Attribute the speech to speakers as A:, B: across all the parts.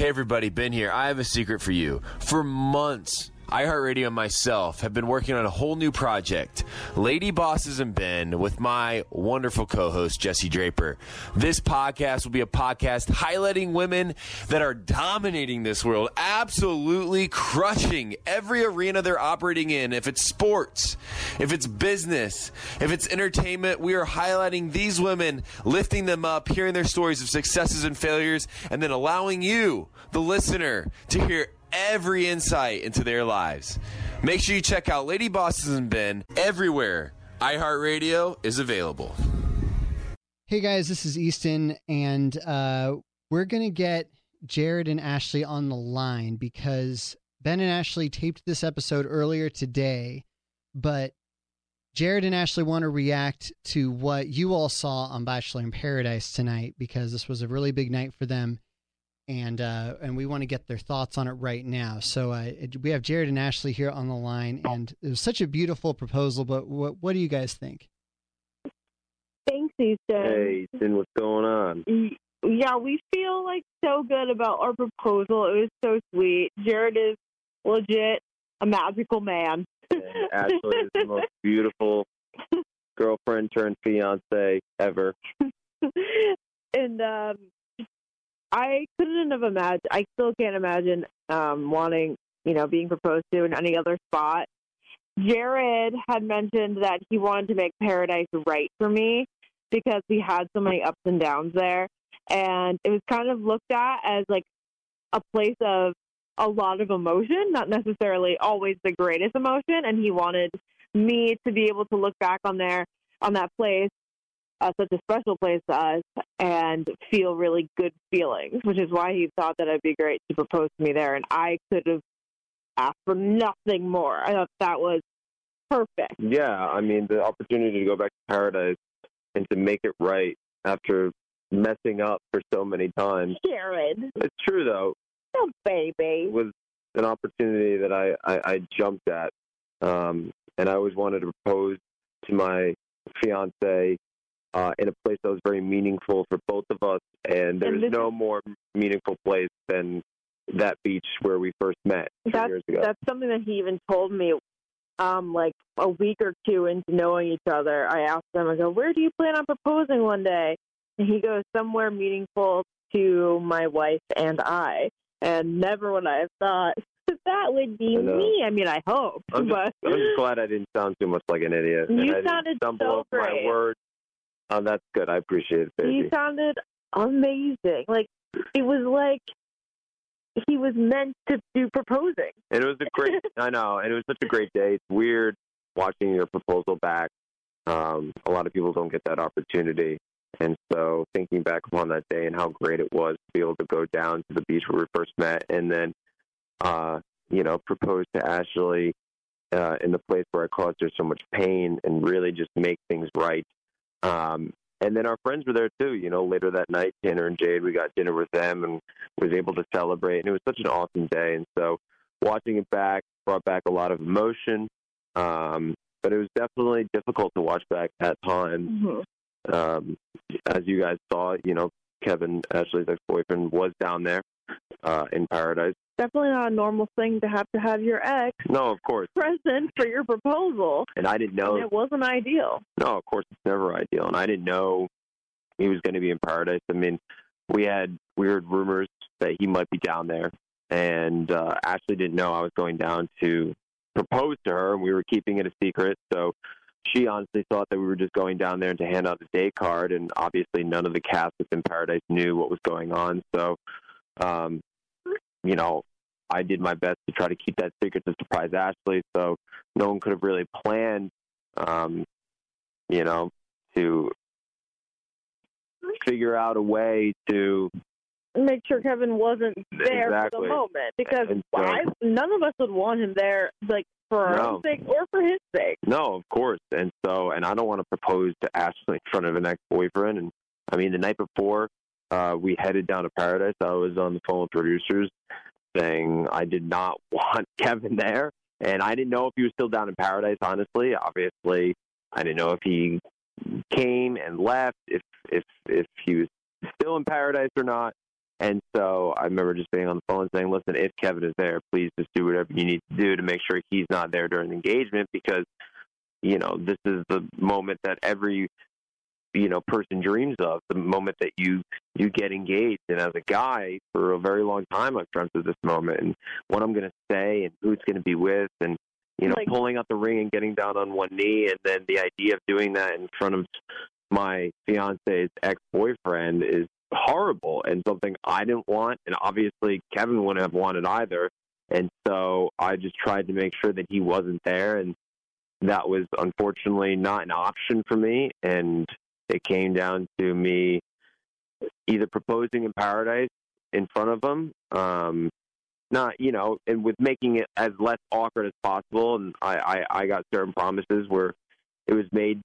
A: Hey, everybody, Ben here. I have a secret for you. For months, iHeartRadio and myself have been working on a whole new project, Lady Bosses and Ben, with my wonderful co host, Jesse Draper. This podcast will be a podcast highlighting women that are dominating this world, absolutely crushing every arena they're operating in. If it's sports, if it's business, if it's entertainment, we are highlighting these women, lifting them up, hearing their stories of successes and failures, and then allowing you, the listener, to hear every insight into their lives. Make sure you check out Lady Bosses and Ben everywhere. iHeartRadio is available.
B: Hey guys, this is Easton, and uh, we're going to get Jared and Ashley on the line because Ben and Ashley taped this episode earlier today, but Jared and Ashley want to react to what you all saw on Bachelor in Paradise tonight because this was a really big night for them and uh, and we want to get their thoughts on it right now. So uh, we have Jared and Ashley here on the line, and it was such a beautiful proposal. But what what do you guys think?
C: Thanks, Easton.
D: Hey, Easton, what's going on?
C: Yeah, we feel like so good about our proposal. It was so sweet. Jared is legit a magical man.
D: And Ashley is the most beautiful girlfriend turned fiance ever.
C: and um, I couldn't have imagined. I still can't imagine um, wanting, you know, being proposed to in any other spot. Jared had mentioned that he wanted to make paradise right for me because we had so many ups and downs there, and it was kind of looked at as like a place of a lot of emotion, not necessarily always the greatest emotion. And he wanted me to be able to look back on there on that place uh, such a special place to us and feel really good feelings, which is why he thought that it'd be great to propose to me there. And I could have asked for nothing more. I thought that was perfect.
D: Yeah, I mean, the opportunity to go back to paradise and to make it right after messing up for so many times.
C: Jared.
D: It's true, though.
C: Oh, baby.
D: It was an opportunity that I, I, I jumped at. Um, and I always wanted to propose to my fiance uh, in a place that was very meaningful for both of us. And there's
C: this-
D: no more meaningful place than that beach where we first met
C: That's
D: years ago.
C: that's something that he even told me. Um, like a week or two into knowing each other, I asked him, I go, "Where do you plan on proposing one day?" And he goes, "Somewhere meaningful to my wife and I." And never would I have thought that would be
D: I
C: me. I mean, I hope,
D: I'm just,
C: but
D: I'm just glad I didn't sound too much like an idiot.
C: You
D: and
C: sounded so
D: over my
C: great.
D: words. Oh, that's good. I appreciate it, baby.
C: he sounded amazing. Like it was like he was meant to do proposing.
D: And it was a great. I know, and it was such a great day. It's weird watching your proposal back. Um, a lot of people don't get that opportunity, and so thinking back upon that day and how great it was to be able to go down to the beach where we first met, and then, uh, you know, propose to Ashley uh, in the place where I caused her so much pain, and really just make things right. Um, and then our friends were there too. You know, later that night, Tanner and Jade, we got dinner with them and was able to celebrate. And it was such an awesome day. And so, watching it back brought back a lot of emotion. Um, but it was definitely difficult to watch back at times.
C: Mm-hmm.
D: Um, as you guys saw, you know, Kevin Ashley's ex-boyfriend was down there uh, in paradise.
C: Definitely not a normal thing to have to have your ex
D: No, of course,
C: present for your proposal.
D: and I didn't know.
C: And it wasn't ideal.
D: No, of course it's never ideal, and I didn't know he was going to be in paradise. I mean, we had weird rumors that he might be down there, and uh, Ashley didn't know I was going down to propose to her, and we were keeping it a secret. So she honestly thought that we were just going down there to hand out a day card, and obviously none of the cast within Paradise knew what was going on. So, um, you know, I did my best to try to keep that secret to surprise Ashley. So no one could have really planned, um, you know, to figure out a way to
C: Make sure Kevin wasn't there for the moment because
D: so-
C: I, none of us would want him there, like for our
D: No.
C: own sake or for his sake.
D: No, of course. And so, and I don't want to propose to Ashley in front of an ex-boyfriend. And I mean, the night before uh, we headed down to Paradise, I was on the phone with producers saying I did not want Kevin there, and I didn't know if he was still down in Paradise. Honestly, obviously, I didn't know if he came and left, if if if he was still in Paradise or not. And so I remember just being on the phone saying, "Listen, if Kevin is there, please just do whatever you need to do to make sure he's not there during the engagement because, you know, this is the moment that every you know person dreams of the moment that you you get engaged. And as a guy for a very long time i've dreamt of this moment and what i'm going to say and who it's going to be with and you know
C: Like-
D: pulling out the ring and getting down on one knee and then the idea of doing that in front of my fiance's ex-boyfriend is horrible and something i didn't want and obviously kevin wouldn't have wanted either. And so i just tried to make sure that he wasn't there and that was unfortunately not an option for me. And it came down to me either proposing in paradise in front of them, um not you know and with making it as less awkward as possible and i i, I got certain promises where it was made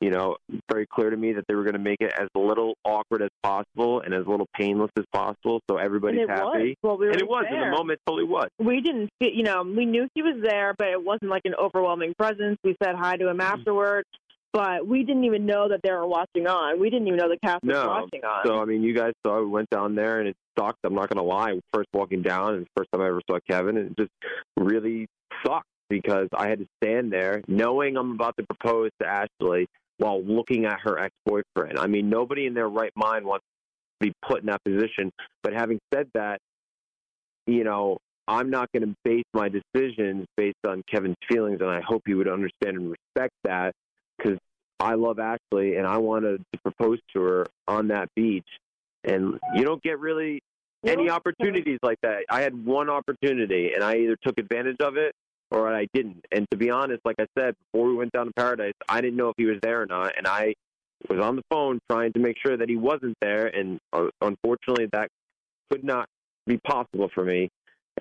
D: you know very clear to me that they were going to make it as little awkward as possible and as little painless as possible so
C: and
D: everybody's
C: it was.
D: happy
C: Well, we were
D: and it was
C: there.
D: in the moment totally was
C: we didn't see, you know, we knew he was there, but it wasn't like an overwhelming presence. We said hi to him
D: Mm-hmm.
C: afterwards, but we didn't even know that they were watching on. We didn't even know the cast was
D: No.
C: watching on.
D: So I mean, you guys saw we went down there and it sucked. I'm not gonna lie. First walking down and the first time I ever saw Kevin, and it just really sucked because I had to stand there knowing I'm about to propose to Ashley while looking at her ex boyfriend. I mean, nobody in their right mind wants to be put in that position. But having said that, you know, I'm not going to base my decisions based on Kevin's feelings, and I hope he would understand and respect that I love Ashley and I wanted to propose to her on that beach. And you don't get really any opportunities like that. I had one opportunity and I either took advantage of it or I didn't. And to be honest, like I said, before we went down to Paradise, I didn't know if he was there or not. And I was on the phone trying to make sure that he wasn't there. And uh, unfortunately, that could not be possible for me.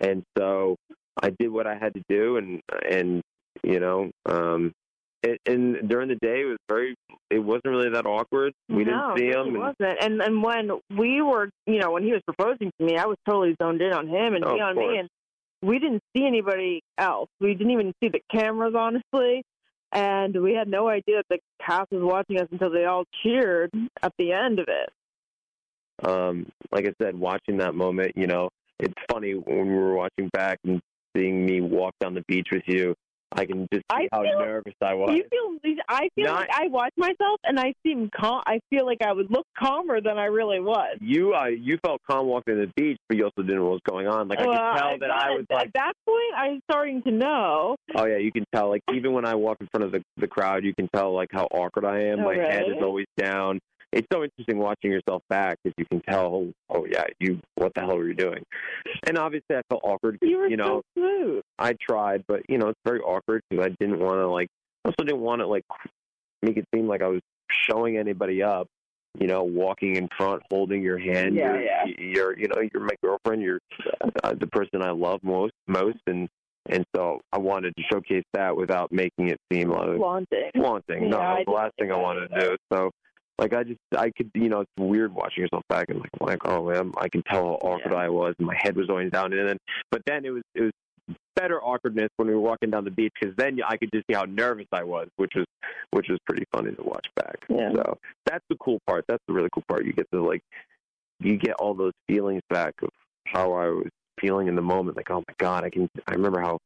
D: And so I did what I had to do. And, and, you know, um, it, and during the day, it was very, it wasn't really that awkward. We
C: no,
D: didn't see
C: it
D: him.
C: really
D: and-
C: wasn't. And and when we were, you know, when he was proposing to me, I was totally zoned in on him and
D: Oh,
C: he on me, and we didn't see anybody else. We didn't even see the cameras, honestly. And we had no idea that the cast was watching us until they all cheered at the end of it.
D: um, like I said, watching that moment, you know, it's funny when we were watching back and seeing me walk down the beach with you. I can just see
C: I
D: how
C: feel-
D: nervous I was.
C: You feel? I feel
D: Not-
C: like I watch myself and I seem calm. I feel like I would look calmer than I really was.
D: You, uh, you felt calm walking to the beach, but you also didn't know what was going on. Like I
C: Well,
D: could tell that I
C: at-
D: was like,
C: at that point, I was starting to know.
D: oh yeah, you can tell. Like even when I walk in front of the the crowd, you can tell like how awkward I am.
C: Oh,
D: My head is always down. It's so interesting watching yourself back because you can tell. Oh yeah, you what the hell were you doing? And obviously, I felt awkward.
C: You were
D: you know,
C: so smooth.
D: I tried, but you know, it's very awkward because I didn't want to like. Also didn't want to like make it seem like I was showing anybody up. You know, walking in front, holding your hand.
C: Yeah,
D: you're,
C: yeah.
D: you're, you know, you're my girlfriend. You're uh, the person I love most, most, and and so I wanted to showcase that without making it seem like
C: Flaunting.
D: flaunting. no,
C: Yeah,
D: that the last thing I wanted to do. So, like, I just, I could, you know, it's weird watching yourself back and like, like, oh man, I can tell how awkward
C: Yeah.
D: I was, and my head was always down. And then, but then it was, it was better awkwardness when we were walking down the beach because then I could just see how nervous I was, which was, which was pretty funny to watch back.
C: Yeah.
D: So that's the cool part. That's the really cool part. You get to like, you get all those feelings back of how I was feeling in the moment. Like, oh my god, I can. I remember how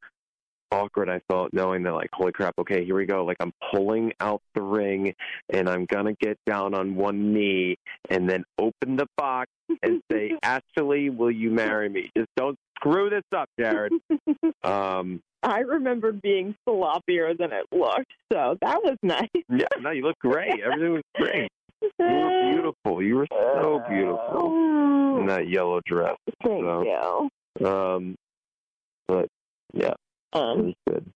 D: awkward I felt knowing that like holy crap okay here we go. Like I'm pulling out the ring and I'm gonna get down on one knee and then open the box and say Ashley will you marry me? Just don't screw this up Jared. Um
C: I remember being sloppier than it looked, so that was nice.
D: yeah no you look great. Everything was great. You were beautiful. You were so beautiful in that yellow dress
C: Thank
D: so,
C: you.
D: um but yeah
C: Um,
D: was good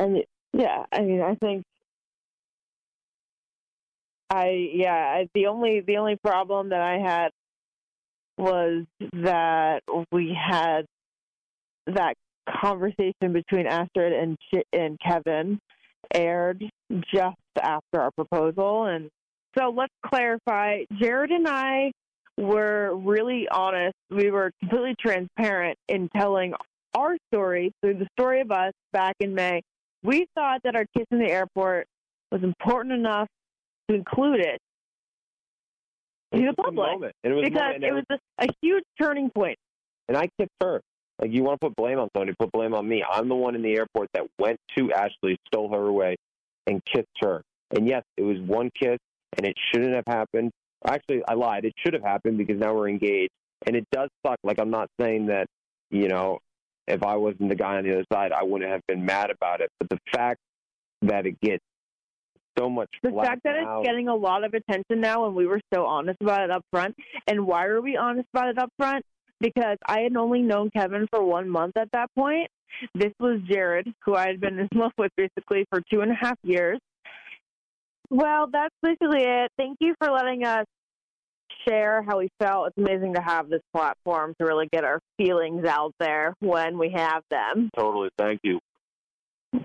C: and yeah, I mean, I think I yeah, I, the only the only problem that I had was that we had that conversation between Astrid and and Kevin aired just after our proposal, and so let's clarify. Jared and I were really honest. We were completely transparent in telling our story through the story of us back in May. We thought that our kiss in the airport was important enough to include it To the public.
D: it was
C: because it was just a huge turning point.
D: and I kissed her. Like you want to put blame on somebody, put blame on me. I'm the one in the airport that went to Ashley, stole her away, and kissed her. And yes, it was one kiss, and it shouldn't have happened. Actually, I lied. It should have happened because now we're engaged, and it does suck. Like I'm not saying that, you know, if I wasn't the guy on the other side, I wouldn't have been mad about it. But the fact that it gets so much
C: The fact that
D: now,
C: it's getting a lot of attention now, and we were so honest about it up front. And why were we honest about it up front? Because I had only known Kevin for one month at that point. This was Jared, who I had been in love with basically for two and a half years. Well, that's basically it. Thank you for letting us share how we felt. It's amazing to have this platform to really get our feelings out there when we have them.
D: totally. Thank you.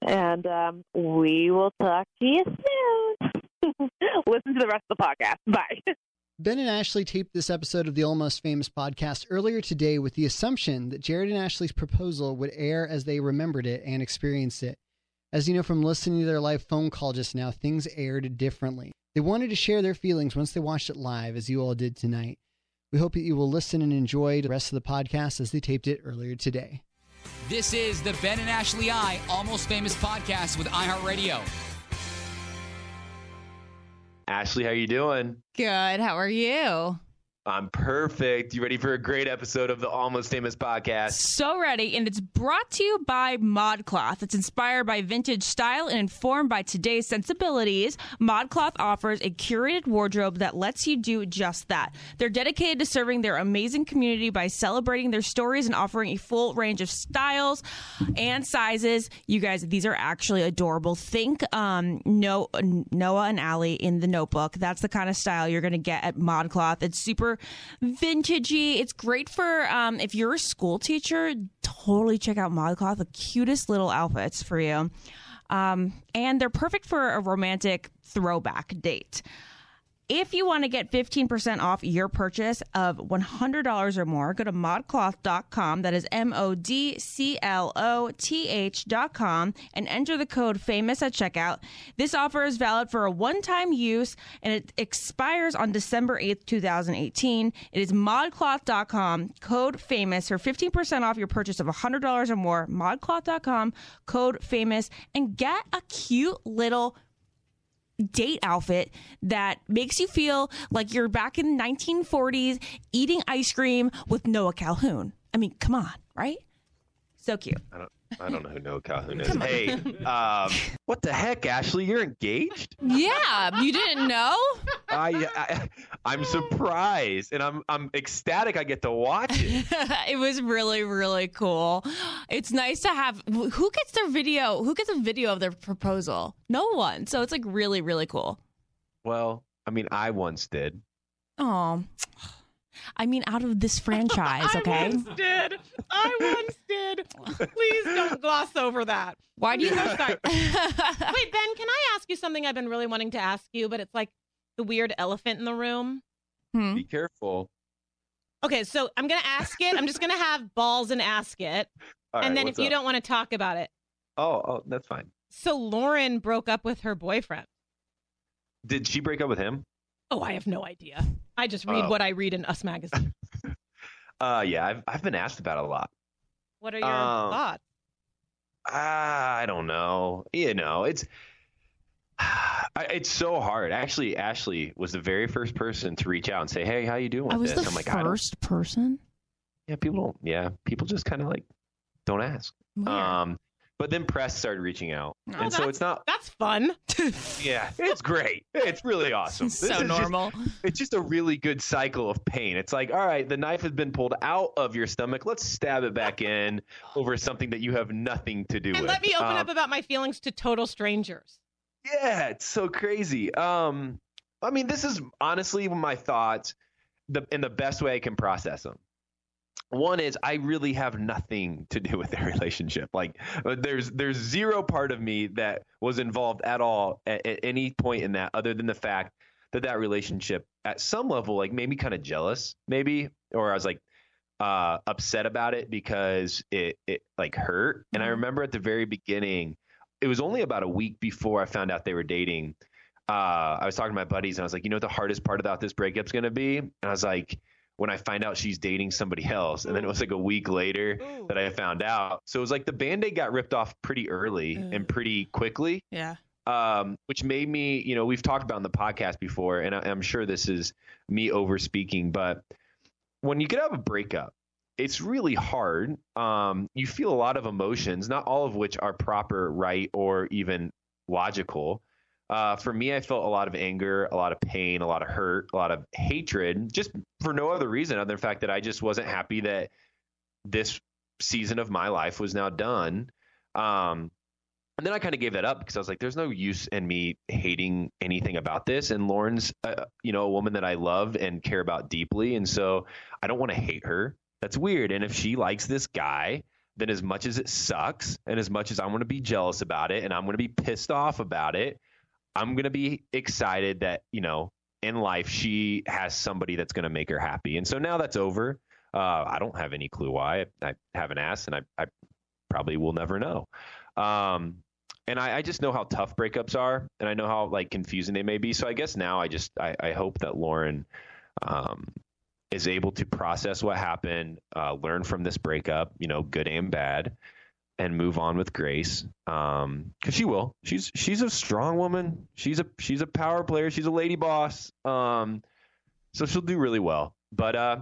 C: And um, we will talk to you soon. Listen to the rest of the podcast. Bye.
B: Ben and Ashley taped this episode of the Almost Famous podcast earlier today with the assumption that Jared and Ashley's proposal would air as they remembered it and experienced it. As you know from listening to their live phone call just now, things aired differently. They wanted to share their feelings once they watched it live, as you all did tonight. We hope that you will listen and enjoy the rest of the podcast as they taped it earlier today.
E: This is the Ben and Ashley I Almost Famous podcast with iHeartRadio.
F: Ashley, how are you doing?
G: Good. How are you?
F: I'm perfect. You ready for a great episode of the Almost Famous podcast?
G: So ready, and it's brought to you by ModCloth. It's inspired by vintage style and informed by today's sensibilities. ModCloth offers a curated wardrobe that lets you do just that. They're dedicated to serving their amazing community by celebrating their stories and offering a full range of styles and sizes. You guys, these are actually adorable. Think um, no, Noah and Allie in the Notebook. That's the kind of style you're going to get at ModCloth. It's super vintagey. It's great for um, if you're a school teacher. Totally check out ModCloth. The cutest little outfits for you, um, and they're perfect for a romantic throwback date. If you want to get 15% off your purchase of $100 or more, go to modcloth.com. That is M O D C L O T H.com and enter the code FAMOUS at checkout. This offer is valid for a one time use and it expires on December 8th, 2018. It is modcloth.com, code FAMOUS for 15% off your purchase of $100 or more. Modcloth.com, code FAMOUS, and get a cute little date outfit that makes you feel like you're back in the 1940s eating ice cream with Noah Calhoun. I mean, come on, right? So cute.
F: I don't, I don't know who Noah Calhoun is. Hey, um, what the heck, Ashley? You're engaged?
G: Yeah, you didn't know?
F: I, I I'm surprised and I'm I'm ecstatic I get to watch it.
G: it was really really cool. It's nice to have who gets their video, who gets a video of their proposal? No one. So it's like really really cool.
F: Well, I mean, I once did.
G: Oh. I mean, out of this franchise, okay?
H: I once did. I once did. Please don't gloss over that.
G: Why do you
H: I'm so. Wait, Ben, can I ask you something I've been really wanting to ask you, but it's like the weird elephant in the room?
G: Hmm.
F: Be careful.
H: Okay, so I'm going to ask it. I'm just going to have balls and ask it.
F: All right,
H: and then
F: what's
H: if you
F: up?
H: don't want to talk about it.
F: Oh, oh, that's fine.
H: So Lauren broke up with her boyfriend.
F: Did she break up with him?
H: Oh, I have no idea. I just read
F: Oh.
H: what I read in Us Magazine.
F: Uh, yeah, I've I've been asked about it a lot.
H: What are your
F: Um,
H: thoughts?
F: Ah, I don't know. You know, it's it's so hard. Actually, Ashley was the very first person to reach out and say, "Hey, how you doing with
G: I was
F: this?"
G: the
F: I'm like,
G: first person.
F: yeah, people don't. Yeah, people just kind of like don't ask.
G: Weird.
F: Um, but then press started reaching out,
G: Oh,
F: and so it's not.
H: That's fun.
F: Yeah, it's great. It's really awesome. This
G: so
F: is just-
G: normal.
F: it's just a really good cycle of pain. It's like, all right, the knife has been pulled out of your stomach. Let's stab it back in over something that you have nothing to do
H: And
F: with.
H: let me open
F: Um,
H: up about my feelings to total strangers.
F: Yeah, it's so crazy. Um, I mean, this is honestly my thoughts, the in the best way I can process them. One is I really have nothing to do with their relationship. Like, uh, there's there's zero part of me that was involved at all at, at any point in that, other than the fact that that relationship, at some level, like made me kind of jealous, maybe, or I was like uh, upset about it because it it like hurt. And I
G: Mhm.
F: remember at the very beginning, it was only about a week before I found out they were dating. uh, I was talking to my buddies and I was like, you know what the hardest part about this breakup's gonna be? And I was like, when I find out she's dating somebody else. And then it was like a week later
H: Ooh.
F: that I found out. So it was like the band-aid got ripped off pretty early
G: Ugh.
F: and pretty quickly.
G: Yeah.
F: Um, which made me, you know, we've talked about in the podcast before, and I, I'm sure this is me over speaking, but when you get out of a breakup, it's really hard. Um, you feel a lot of emotions, not all of which are proper, right, or even logical. Uh, for me, I felt a lot of anger, a lot of pain, a lot of hurt, a lot of hatred, just for no other reason other than the fact that I just wasn't happy that this season of my life was now done. Um, and then I kind of gave that up because I was like, there's no use in me hating anything about this. And Lauren's, uh, you know, a woman that I love and care about deeply. And so I don't want to hate her. That's weird. And if she likes this guy, then as much as it sucks and as much as I'm going to be jealous about it and I'm going to be pissed off about it, I'm to be excited that, you know, in life she has somebody that's to make her happy. And so now that's over. Uh, I don't have any clue why. I, I haven't asked and I, I probably will never know. Um, and I, I just know how tough breakups are, and I know how like confusing they may be. So I guess now I just I, I hope that Lauren um, is able to process what happened, uh, learn from this breakup, you know, good and bad, and move on with grace. Um, cause she will. She's she's a strong woman. She's a she's a power player. She's a lady boss. Um, so she'll do really well. But uh,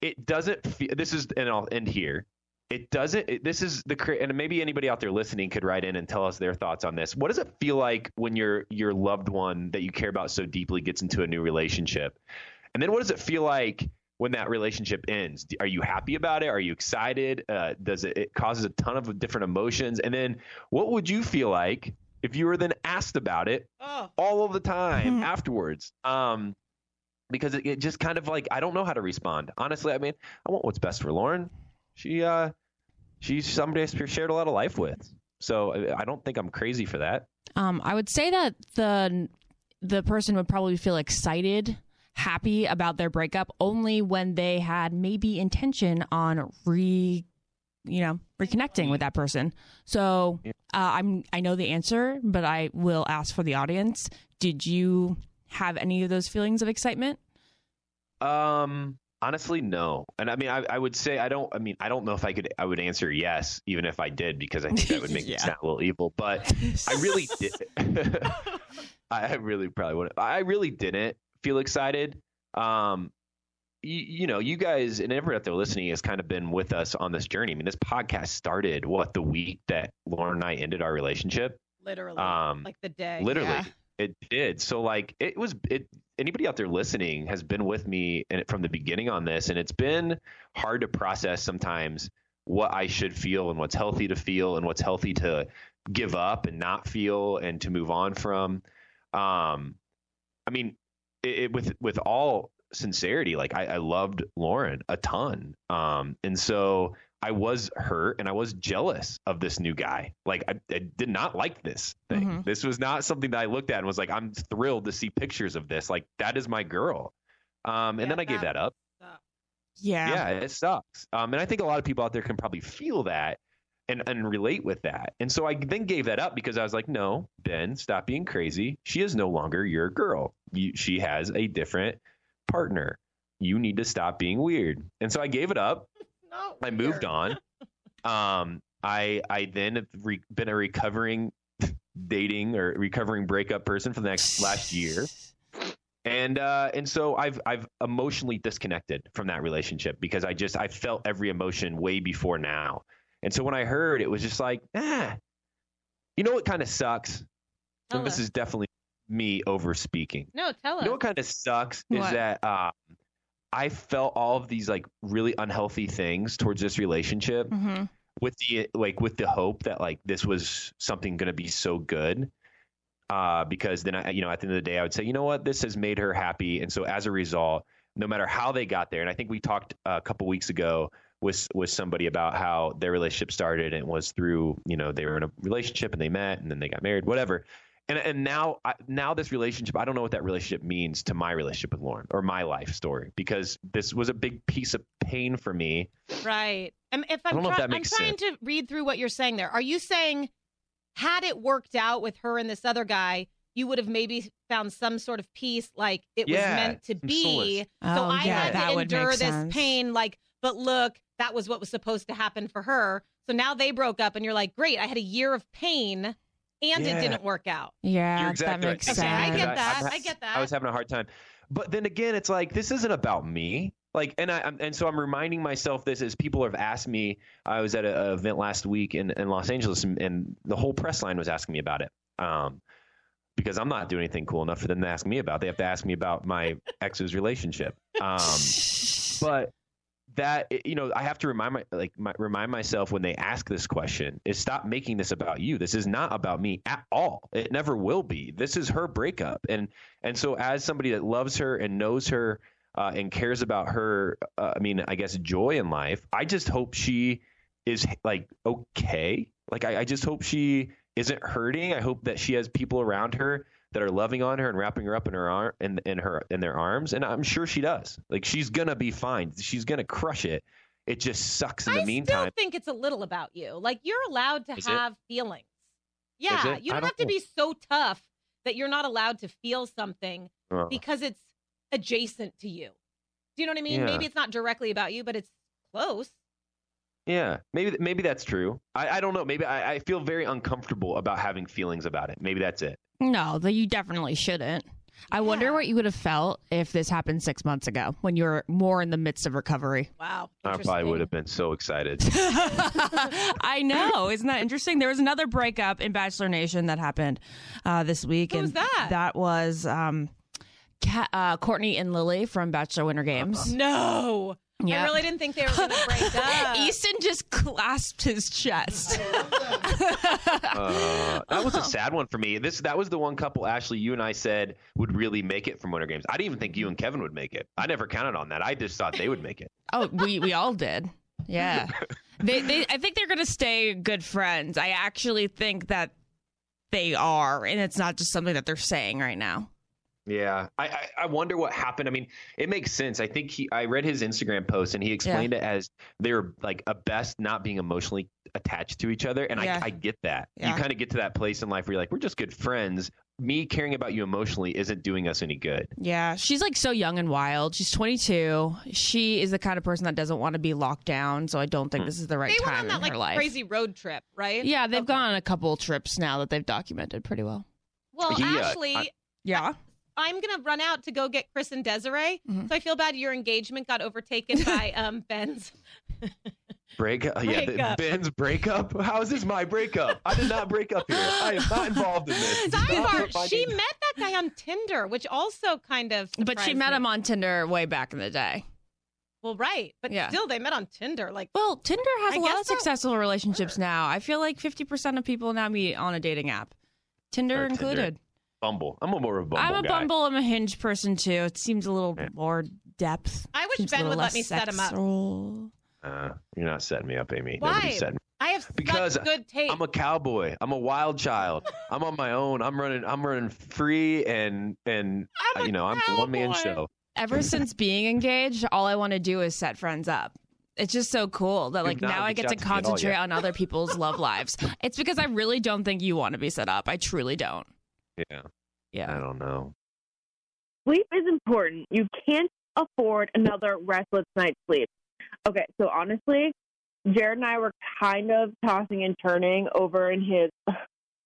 F: it doesn't. Fe- this is, and I'll end here it doesn't it, this is the and maybe anybody out there listening could write in and tell us their thoughts on this what does it feel like when your your loved one that you care about so deeply gets into a new relationship and then what does it feel like when that relationship ends? Are you happy about it? Are you excited? Uh, does it it causes a ton of different emotions? And then what would you feel like if you were then asked about it
H: Oh.
F: all of the time afterwards? Um because it, it just kind of like i don't know how to respond. Honestly i mean i want what's best for lauren. She uh she's somebody i shared a lot of life with. So I- i don't think i'm crazy for that.
G: Um, I would say that the the person would probably feel excited, happy about their breakup only when they had maybe intention on re, you know, reconnecting with that person. So uh, I'm I know the answer, but I will ask for the audience. Did you have any of those feelings of excitement?
F: um honestly no and i mean I, I would say i don't i mean i don't know if i could i would answer yes even if i did because i think that would make me
G: Yeah.
F: sound a little evil but I really did. I I really probably wouldn't. I really didn't feel excited. Um, you, you know, you guys and everyone out there listening has kind of been with us on this journey. I mean, this podcast started what the week that Lauren and I ended our relationship.
H: Literally.
F: Um,
H: like the day.
F: Literally,
G: Yeah.
F: it did. So like, it was it. Anybody out there listening has been with me in, from the beginning on this, and it's been hard to process sometimes what I should feel and what's healthy to feel and what's healthy to give up and not feel and to move on from. Um, I mean, it, it, with with all sincerity, like I, I loved Lauren a ton, um, and so I was hurt and I was jealous of this new guy. Like I, I did not like this thing.
G: Mhm.
F: This was not something that I looked at and was like, I'm thrilled to see pictures of this. Like that is my girl. Um, and
H: Yeah,
F: then I gave
H: that-
F: that up
G: Yeah.
F: yeah, it sucks. Um, and I think a lot of people out there can probably feel that and, and relate with that. And so I then gave that up because I was like, no, Ben, stop being crazy. She is no longer your girl. You, she has a different partner. You need to stop being weird. And so I gave it up.
H: No,
F: I moved on. Um, I I then have re- been a recovering dating or recovering breakup person for the next last year and uh, and so I've I've emotionally disconnected from that relationship because I just I felt every emotion way before now, and so when I heard it was just like ah, you know what kind of sucks.
H: Tell
F: and this
H: us.
F: is definitely me over speaking.
H: No, tell us.
F: You know what kind of sucks is that um, I felt all of these like really unhealthy things towards this relationship
G: hmm
F: with the like with the hope that like this was something going to be so good uh because then I you know at the end of the day I would say you know what this has made her happy and so as a result no matter how they got there and I think we talked a couple weeks ago with with somebody about how their relationship started and was through you know they were in a relationship and they met and then they got married whatever and and now I, now this relationship I don't know what that relationship means to my relationship with Lauren or my life story because this was a big piece of pain for me
H: Right. And if I'm,
F: don't know if that makes
H: I'm trying to read through what you're saying there. Are you saying, had it worked out with her and this other guy, you would have maybe found some sort of peace, like it was meant to be.
F: solace.
H: So
G: Oh,
H: I
G: yeah,
H: had to endure this
G: sense.
H: pain. Like, but look, that was what was supposed to happen for her. So now they broke up, and you're like, great, I had a year of pain, and
F: Yeah.
H: it didn't work out.
G: Yeah,
F: exactly
G: that
F: right.
G: makes
H: Okay. I get that.
F: ha-
H: I get that.
F: I was having a hard time, but then again, it's like this isn't about me. Like, and I I'm, and so I'm reminding myself this as people have asked me. I was at a, a event last week in, in Los Angeles, and, and the whole press line was asking me about it. Um, because I'm not doing anything cool enough for them to ask me about. They have to ask me about my ex's relationship. Um, but that you know i have to remind my like my, remind myself when they ask this question is stop making this about you. This is not about me at all. It never will be. This is her breakup. And and so as somebody that loves her and knows her uh, and cares about her uh, i mean i guess joy in life i just hope she is like okay. Like I, I just hope she isn't hurting. I hope that she has people around her that are loving on her and wrapping her up in her arm in, in her in their arms and i'm sure she does like she's gonna be fine she's gonna crush it it just sucks in the meantime.
H: I still think it's a little about you. Like you're allowed to
F: Is it?
H: have feelings. Yeah, you don't
F: don't
H: have to
F: know.
H: be so tough that you're not allowed to feel something
F: Uh,
H: because it's adjacent to you. Do you know what I mean?
F: Yeah.
H: Maybe it's not directly about you, but it's close.
F: yeah maybe maybe that's true i, I don't know maybe I, I feel very uncomfortable about having feelings about it maybe that's it
G: No, that you definitely shouldn't. I wonder
H: Yeah.
G: what you would have felt if this happened six months ago when you were more in the midst of recovery.
H: Wow.
F: i probably would have been so excited
G: I know. Isn't that interesting? There was another breakup in Bachelor Nation that happened uh, this week.
H: Who
G: and
H: was that?
G: That was um, Ca uh, Courtney and Lily from Bachelor Winter Games.
H: No. I really didn't think they were going to break up.
G: Easton just clasped his chest.
F: uh, that was a sad one for me this that was the one couple ashley you and i said would really make it from winter games i didn't even think you and kevin would make it i never counted on that i just thought they would make it
G: Oh, we we all did. Yeah. They they I think they're going to stay good friends. I actually think that they are and it's not just something that they're saying right now.
F: Yeah, I, I I wonder what happened. I mean, it makes sense. I think he I read his Instagram post and he explained it as they were like a best not being emotionally attached to each other, and
G: Yeah.
F: I I get that.
G: Yeah.
F: You kind of get to that place in life where you're like, we're just good friends. Me caring about you emotionally isn't doing us any good.
G: Yeah, she's like so young and wild. She's 22. She is the kind of person that doesn't want to be locked down, so I don't think this is the right time.
H: they went on that
G: in
H: like
G: her life.
H: crazy road trip, right?
G: Yeah, they've
H: Okay.
G: gone on a couple trips now that they've documented pretty well.
H: Well,
F: He, uh,
H: Ashley,
F: I-
G: Yeah.
H: I'm gonna run out to go get Chris and Desiree.
G: Mhm.
H: So I feel bad your engagement got overtaken by um Ben's.
F: Break up. Yeah, the,
H: Breakup.
F: Ben's breakup. How is this my breakup? I did not break up here. I am not involved in this.
H: Sidebar: She met that guy on Tinder, which also kind of.
G: But she met
H: me.
G: him on Tinder way back in the day.
H: Well, right, but
G: Yeah.
H: still, they met on Tinder. Like,
G: Well, Tinder has
H: I
G: a lot of successful relationships now. I feel like 50% of people now meet on a dating app. Tinder
F: Or Tinder.
G: Included.
F: Bumble. I'm a more of a Bumble
G: I'm a
F: guy.
G: Bumble. I'm a Hinge person too. It seems a little
F: Yeah.
G: more depth.
H: I wish
G: Seems
H: Ben would let
G: less
H: me set him up.
F: Uh, you're not setting me up, Amy.
H: Why?
F: Nobody's setting
H: I have
F: Because
H: such good taste.
F: I'm a cowboy. I'm a wild child. I'm on my own. I'm running. I'm running free, and and
H: I'm a
F: you know I'm a one man show.
G: Ever since being engaged, all I want to do is set friends up. It's just so cool that like now I get to
F: to me at all
G: concentrate on other people's love lives. It's because I really don't think you want to be set up. I truly don't.
F: Yeah,
G: Yeah.
F: I don't know.
C: sleep is important. You can't afford another restless night's sleep. Okay, so honestly, Jared and I were kind of tossing and turning over in his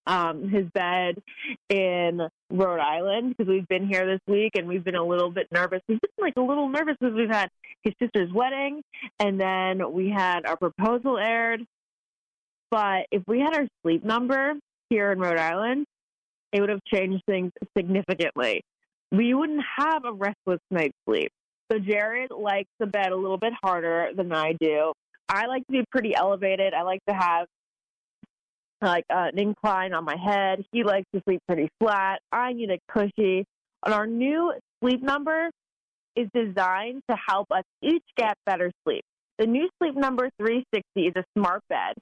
C: um his bed in Rhode Island because we've been here this week and we've been a little bit nervous. We've been like a little nervous because we've had his sister's wedding and then we had our proposal aired. But if we had our sleep number here in Rhode Island, it would have changed things significantly we wouldn't have a restless night's sleep. So Jared likes the bed a little bit harder than I do. I like to be pretty elevated. I like to have like uh, an incline on my head. He likes to sleep pretty flat. I need a cushy. And our new sleep number is designed to help us each get better sleep. The new sleep number 360 is a smart bed,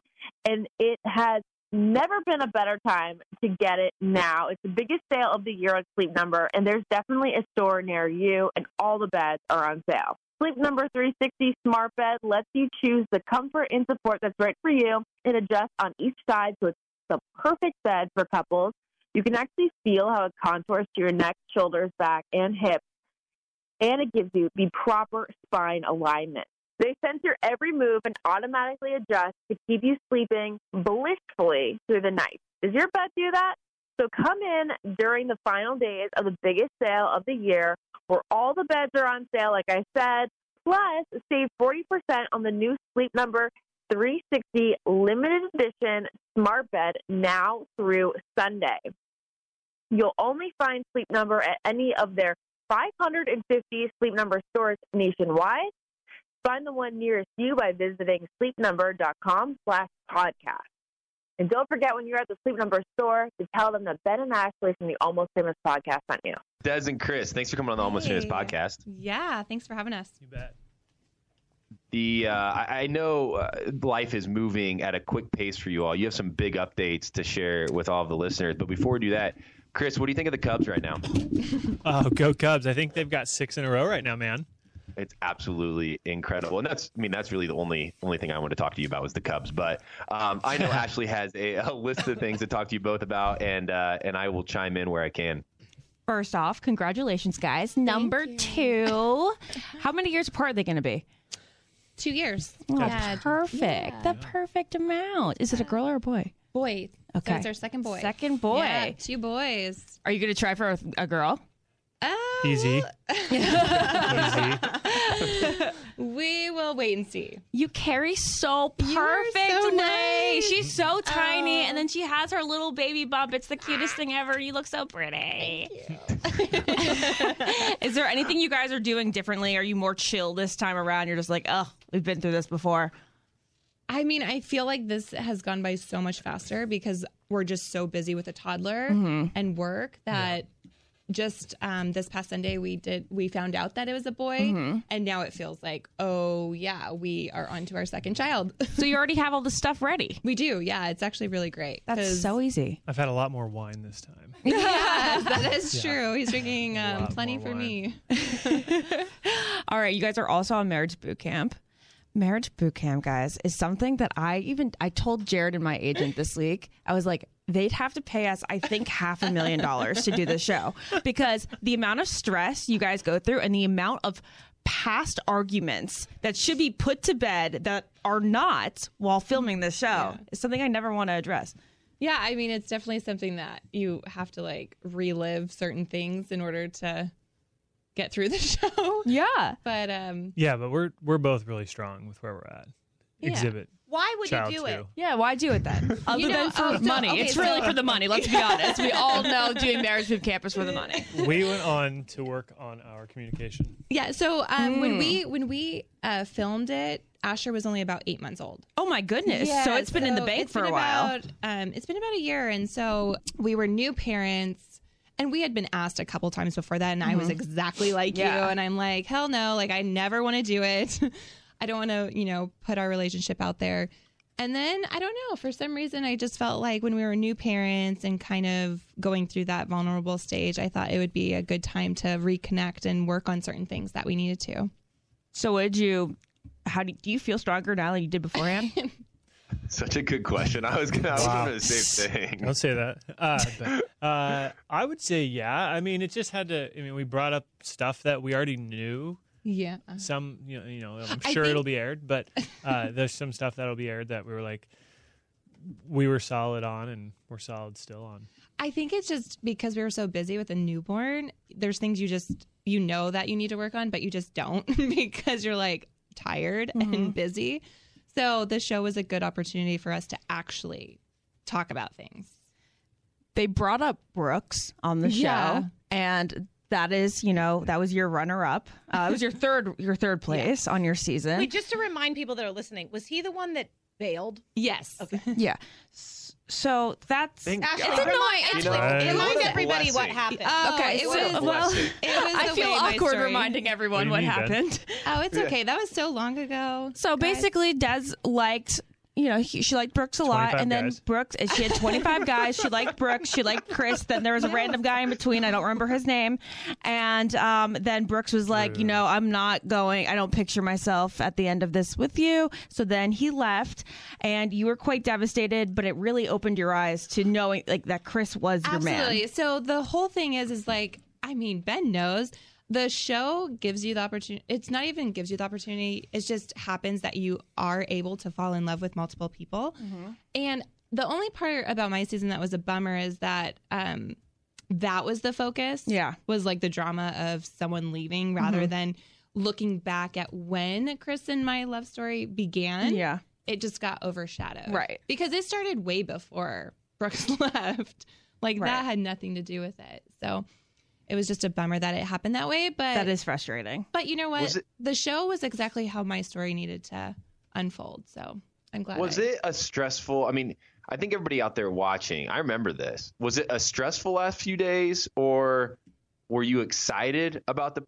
C: and it has never been a better time to get it now. It's the biggest sale of the year on Sleep Number, and there's definitely a store near you, and all the beds are on sale. Sleep Number 360 Smart Bed lets you choose the comfort and support that's right for you. It adjusts on each side, so it's the perfect bed for couples. You can actually feel how it contours to your neck, shoulders, back, and hips, and it gives you the proper spine alignment. They sense your every move and automatically adjust to keep you sleeping blissfully through the night. Does your bed do that? So come in during the final days of the biggest sale of the year where all the beds are on sale, like I said. Plus, save 40% on the new Sleep Number 360 limited edition smart bed now through Sunday. You'll only find Sleep Number at any of their 550 Sleep Number stores nationwide. Find the one nearest you by visiting sleepnumber.com slash podcast. And don't forget when you're at the Sleep Number store to tell them that Ben and Ashley from the Almost Famous podcast sent you.
A: Des and Chris, thanks for coming on the Almost Famous podcast.
I: Yeah, thanks for having us.
J: You bet.
A: The uh, I, I know uh, life is moving at a quick pace for you all. You have some big updates to share with all of the listeners. But before we do that, Chris, what do you think of the Cubs right now?
J: Oh, go Cubs! I think they've got six in a row right now, man.
A: It's absolutely incredible, and that's I mean that's really the only only thing I want to talk to you about was the Cubs. But um, I know Ashley has a, a list of things to talk to you both about, and uh, and I will chime in where I can.
G: First off, congratulations, guys. Number
I: you.
G: two. How many years apart are they going to be?
I: Two years.
G: Oh,
I: Yeah,
G: perfect.
I: yeah.
G: The perfect amount. Is it a girl or a boy?
I: Boy.
G: Okay.
I: So it's our second boy.
G: Second boy.
I: Yeah, two boys.
G: Are you going to try for a, a girl?
I: Oh,
J: Easy. Easy.
I: We will wait and see.
G: You carry so
I: You
G: perfectly.
I: so nice.
G: She's so tiny,
I: Oh.
G: and then she has her little baby bump. It's the cutest thing ever. You look so pretty. Is there anything you guys are doing differently? Are you more chill this time around? You're just like, oh, we've been through this before.
I: I mean, I feel like this has gone by so much faster because we're just so busy with a toddler
G: Mm-hmm.
I: and work that just um, this past Sunday we did we found out that it was a boy
G: Mm-hmm.
I: and now it feels like oh yeah we are on to our second child.
G: So you already have all the stuff ready.
I: we do yeah it's actually really great.
G: That's so easy.
J: I've had a lot more wine this time.
I: yes that is
J: Yeah.
I: true. He's drinking um, plenty for
J: wine.
I: me.
G: All right, you guys are also on marriage boot camp. Marriage boot camp, guys, is something that I even I told Jared and my agent this week. I was like, they'd have to pay us, I think, half a million dollars to do this show because the amount of stress you guys go through and the amount of past arguments that should be put to bed that are not while filming this show is something I never want to address.
I: Yeah, I mean, it's definitely something that you have to like relive certain things in order to get through the show.
G: Yeah.
I: But um,
J: Yeah, but we're we're both really strong with where we're at.
I: Yeah.
J: Exhibit.
H: Why would
J: child
H: you do
J: two.
H: it?
G: Yeah, why do it then? Other
I: know,
G: than for
I: oh, so-
G: money.
I: okay,
G: it's
I: so-
G: really for the money, let's be honest. We all know doing marriage boot camp is for the money.
J: we went on to work on our communication.
I: yeah, so um, when
G: Hmm.
I: we when we uh, filmed it, Asher was only about eight months old.
G: Oh my goodness. so it's been in the
I: so
G: bank
I: it's
G: for
I: been
G: a while.
I: About, um, it's been about a year, and so we were new parents. And we had been asked a couple times before that, and I was exactly like
G: Mm-hmm. Yeah.
I: you. And I'm like, hell no, like I never want to do it. I don't want to, you know, put our relationship out there. And then I don't know, for some reason, I just felt like when we were new parents and kind of going through that vulnerable stage, I thought it would be a good time to reconnect and work on certain things that we needed to.
G: So would you how do, do you feel stronger now than you did beforehand?
A: Such a good question. I was gonna, I was
J: Wow.
A: gonna the same thing.
J: Don't say that. Uh, but, uh, I would say yeah. I mean, it just had to. I mean, we brought up stuff that we already knew.
I: Yeah.
J: Some, you know, you know I'm sure
I: think-
J: it'll be aired, but uh, there's some stuff that'll be aired that we were like, we were solid on, and we're solid still on.
I: I think it's just because we were so busy with a newborn. There's things you just you know that you need to work on, but you just don't because you're like tired and busy. So the show was a good opportunity for us to actually talk about things.
G: they brought up Brooks on the show
I: Yeah.
G: and that is, you know, that was your runner up. Uh, it was your third your third place on your season.
H: Wait, just to remind people that are listening, was he the one that bailed?
I: Yes.
H: Okay.
G: yeah. S- So that's
A: Thank
H: Ashley,
A: God.
H: remind,
A: You
H: Ashley,
A: know,
J: Right.
H: remind
A: what a
H: everybody what happened.
I: Oh,
G: Okay,
I: it was
G: well,
I: it was
G: I feel awkward
I: story-
G: reminding everyone
J: What
G: what,
J: do you mean, Ben?
G: happened.
I: Oh, it's okay. That was so long ago.
G: So
I: guys.
G: basically, Des liked you know, he, she liked Brooks a lot,
J: 25
G: and then
J: guys.
G: Brooks. and She had 25 guys. She liked Brooks. She liked Chris. Then there was a random guy in between. I don't remember his name. And um, then Brooks was like, you know, I'm not going. I don't picture myself at the end of this with you. So then he left, and you were quite devastated. But it really opened your eyes to knowing like that Chris was your man.
I: Absolutely. So the whole thing is, is like, I mean, Ben knows the show gives you the opportunity. It's not even gives you the opportunity. It just happens that you are able to fall in love with multiple people. And the only part about my season that was a bummer is that um, that was the focus.
G: Yeah.
I: was like the drama of someone leaving rather than looking back at when Chris and my love story began.
G: Yeah.
I: it just got overshadowed.
G: Right.
I: Because it started way before Brooks left. Like
G: Right.
I: that had nothing to do with it. So it was just a bummer that it happened that way. But
G: That is frustrating.
I: but you know what?
F: It-
I: the show was exactly how my story needed to unfold. So I'm glad.
F: Was
I: I-
F: it a stressful? I mean, I think everybody out there watching, I remember this. Was it a stressful last few days, or were you excited about the,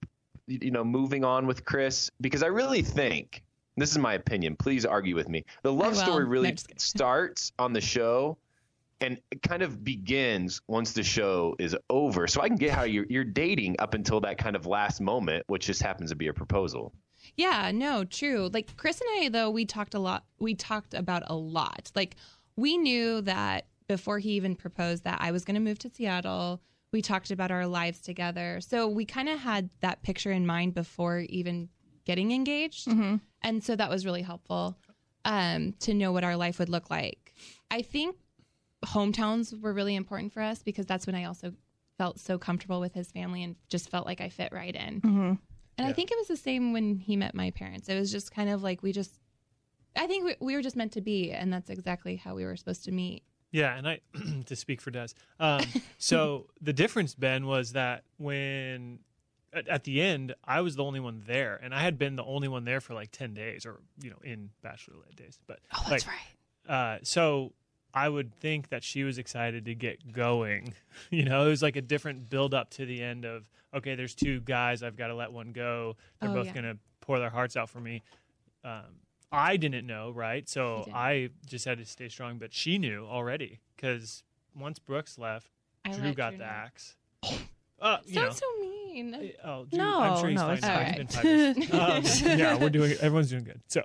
F: you know, moving on with Chris? Because I really think this is my opinion. Please argue with me. The love story really
I: just
F: starts on the show. And it kind of begins once the show is over. So I can get how you're, you're dating up until that kind of last moment, which just happens to be a proposal.
I: Yeah, no, true. Like Chris and I though we talked a lot we talked about a lot. Like we knew that before he even proposed that I was going to move to Seattle. We talked about our lives together. So we kind of had that picture in mind before even getting engaged. And so that was really helpful um to know what our life would look like. I think hometowns were really important for us because that's when I also felt so comfortable with his family and just felt like I fit right in. And I think it was the same when he met my parents. It was just kind of like we just, I think we, we were just meant to be, and that's exactly how we were supposed to meet.
J: Yeah, and I to speak for Des. Um, so the difference, Ben, was that when at, at the end I was the only one there, and I had been the only one there for like ten days, or you know, in bachelorette days. But
G: Oh, that's
J: like,
G: right.
J: Uh, so I would think that she was excited to get going. You know, it was like a different build up to the end of okay, there's two guys, I've got to let one go. They're
I: Oh,
J: both
I: yeah.
J: gonna pour their hearts out for me. Um, I didn't know, right? So. I just had to stay strong. But she knew already because once Brooks left,
I: I
J: Drew got
I: Drew
J: the
I: know.
J: axe. Uh, you know,
I: so mean.
J: Oh, Drew,
G: No,
J: I'm sure he's
G: no,
J: fine. been. Um, yeah, we're doing. Everyone's doing good. So,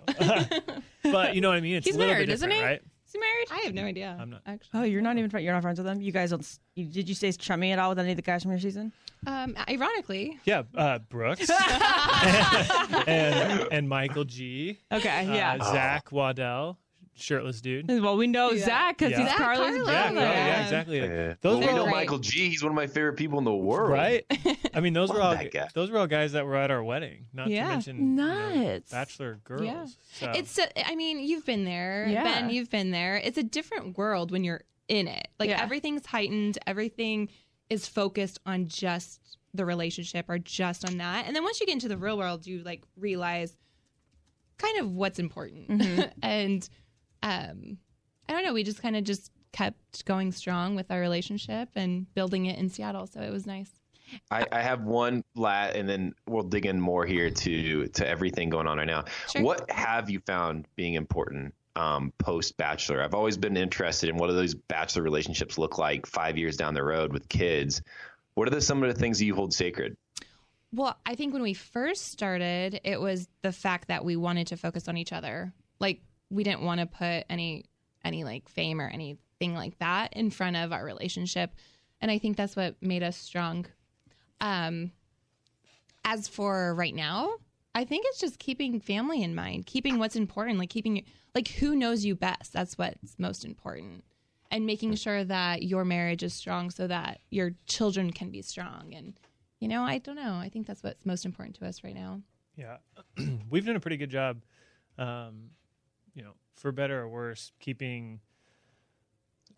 J: but you know what I mean. It's
G: He's
J: a little
G: married,
J: bit
G: isn't he?
J: right?
G: Is he married?
I: I have no idea.
J: I'm not.
I: Actually.
G: Oh, you're not even fri- you're not friends with them. You guys don't. s- You, did you stay chummy at all with any of the guys from your season?
I: Um, ironically,
J: Yeah, uh, Brooks and, and Michael G.
G: Okay,
J: uh,
G: yeah.
J: Zach Waddell, shirtless dude.
G: Well, we know
I: Yeah.
G: Zach because
J: Yeah.
G: he's
I: Zach
G: Carly's
I: Carlo.
G: brother.
J: Yeah, yeah,
I: Yeah.
J: exactly.
F: Yeah.
J: Those
F: well,
J: were
F: we know
I: great.
F: Michael G. He's one of my favorite people in the world.
J: right. I mean, those were all
F: that
J: those were all guys that were at our wedding. Not
I: Yeah.
J: to mention you know,
G: Nuts.
J: bachelor girls.
I: Yeah.
J: So.
I: it's. a- I mean, you've been there,
G: Yeah.
I: Ben. You've been there. It's a different world when you're in it. Like
G: Yeah.
I: everything's heightened. Everything is focused on just the relationship or just on that. And then once you get into the real world, you like realize kind of what's important. Mm-hmm. and um, I don't know. We just kind of just kept going strong with our relationship and building it in Seattle. So it was nice.
F: I, I have one lat, and then we'll dig in more here to to everything going on right now.
I: Sure.
F: What have you found being important um, post bachelor? I've always been interested in what do those bachelor relationships look like five years down the road with kids. What are the, some of the things that you hold sacred?
I: Well, I think when we first started, it was the fact that we wanted to focus on each other. Like we didn't want to put any any like fame or anything like that in front of our relationship. And I think that's what made us strong. Um as for right now, I think it's just keeping family in mind, keeping what's important, like keeping like who knows you best. That's what's most important. And making sure that your marriage is strong so that your children can be strong and you know, I don't know. I think that's what's most important to us right now.
J: Yeah, we've done a pretty good job, um, you know, for better or worse, keeping